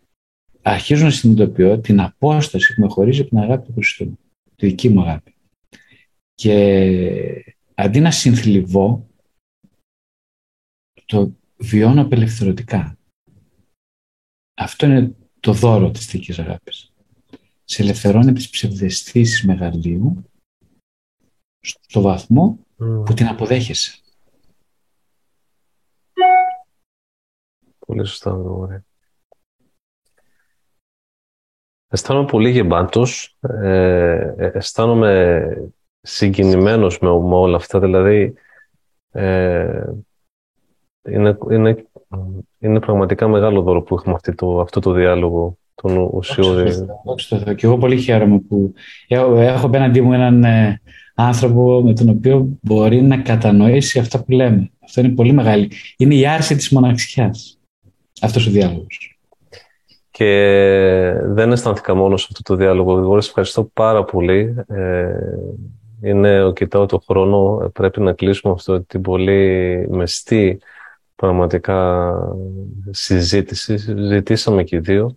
αρχίζω να συνειδητοποιώ την απόσταση που με χωρίζει από την αγάπη του Χριστού, τη δική μου αγάπη. Και αντί να συνθλιβώ, το βιώνω απελευθερωτικά. Αυτό είναι το δώρο της θήκης αγάπης. Σε ελευθερώνει τις ψευδεστήσεις μεγαλείου στο βαθμό που την αποδέχεσαι. Πολύ σωστά, ωραία. Αισθάνομαι πολύ γεμάτος, ε, ε αισθάνομαι συγκινημένος με, με όλα αυτά, δηλαδή ε, είναι, είναι είναι πραγματικά μεγάλο δώρο που έχουμε αυτή το, αυτό το διάλογο, τον ουσιώδη. Και εγώ πολύ χαίρομαι που έχω, έχω απέναντί μου έναν ε, άνθρωπο με τον οποίο μπορεί να κατανοήσει αυτά που λέμε. Αυτό είναι πολύ μεγάλη. Είναι η άρση της μοναξιάς, αυτός ο διάλογος. Και δεν αισθάνθηκα μόνος σε αυτό το διάλογο. Εγώ σας ευχαριστώ πάρα πολύ. Ε, είναι, κοιτάω το χρόνο, πρέπει να κλείσουμε αυτό την πολύ μεστή πραγματικά συζήτηση. Συζητήσαμε και οι δύο.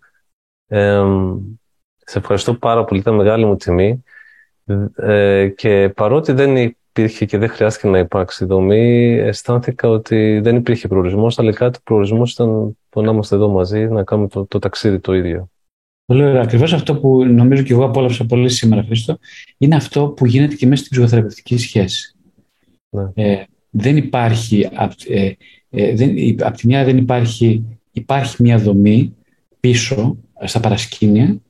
σε ευχαριστώ πάρα πολύ. Ήταν μεγάλη μου τιμή. Ε, και παρότι δεν υπήρχε και δεν χρειάστηκε να υπάρξει δομή, αισθάνθηκα ότι δεν υπήρχε προορισμός, αλλά κάτι προορισμό ήταν το να είμαστε εδώ μαζί, να κάνουμε το, το ταξίδι το ίδιο. Πολύ ωραία. Ακριβώς αυτό που νομίζω και εγώ απόλαυσα πολύ σήμερα, Χρήστο, είναι αυτό που γίνεται και μέσα στην ψυχοθεραπευτική σχέση. Ναι. Ε, δεν υπάρχει ε, ε, δεν, απ' τη μια δεν υπάρχει, υπάρχει μια δομή πίσω στα παρασκήνια,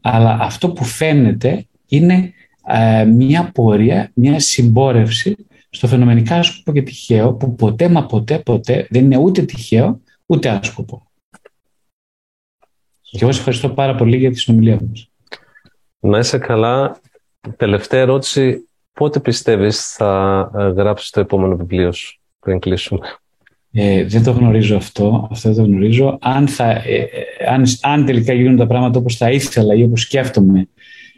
αλλά αυτό που φαίνεται είναι ε, μια πορεία, μια συμπόρευση στο φαινομενικά άσκοπο και τυχαίο, που ποτέ μα ποτέ ποτέ δεν είναι ούτε τυχαίο, ούτε άσκοπο. Και εγώ σας ευχαριστώ πάρα πολύ για τη συνομιλία μας. Να είσαι καλά. Τελευταία ερώτηση. Πότε πιστεύεις θα ε, γράψεις το επόμενο βιβλίο σου πριν κλείσουμε; Ε, δεν το γνωρίζω αυτό, αυτό δεν το γνωρίζω. Αν, θα, ε, ε, αν, αν τελικά γίνουν τα πράγματα όπως θα ήθελα ή όπως σκέφτομαι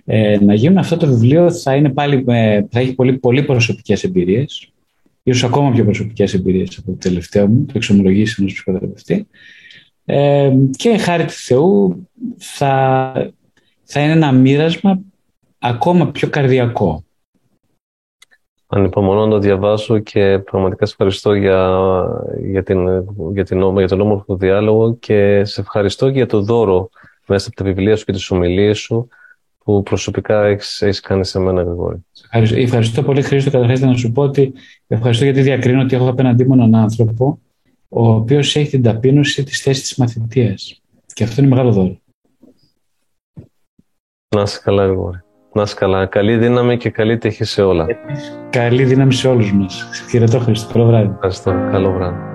ε, να γίνουν. Αυτό το βιβλίο θα, είναι πάλι, θα έχει πολύ, πολύ προσωπικές εμπειρίες, ίσως ακόμα πιο προσωπικές εμπειρίες από το τελευταίο μου, το εξομολογήσει ενός ψυχοθεραπευτή. Ε, και χάρη του Θεού θα, θα είναι ένα μοίρασμα ακόμα πιο καρδιακό. Ανυπομονώ να το διαβάσω και πραγματικά σε ευχαριστώ για, για, την, για, την, για τον όμορφο διάλογο και σε ευχαριστώ για το δώρο μέσα από τα βιβλία σου και τις ομιλίες σου που προσωπικά έχεις, έχεις κάνει σε μένα, Γρηγόρη. Ευχαριστώ, ευχαριστώ πολύ, Χρήστο. Καταρχάς να σου πω ότι ευχαριστώ γιατί διακρίνω ότι έχω απέναντί μου έναν άνθρωπο ο οποίος έχει την ταπείνωση της θέσης της μαθητείας. Και αυτό είναι μεγάλο δώρο. Να είσαι καλά, Γρηγόρη. Να είσαι καλά. Καλή δύναμη και καλή τύχη σε όλα. Καλή δύναμη σε όλους μας. Χαιρετώ, Χρήστο. Καλό βράδυ. Ευχαριστώ. Καλό βράδυ.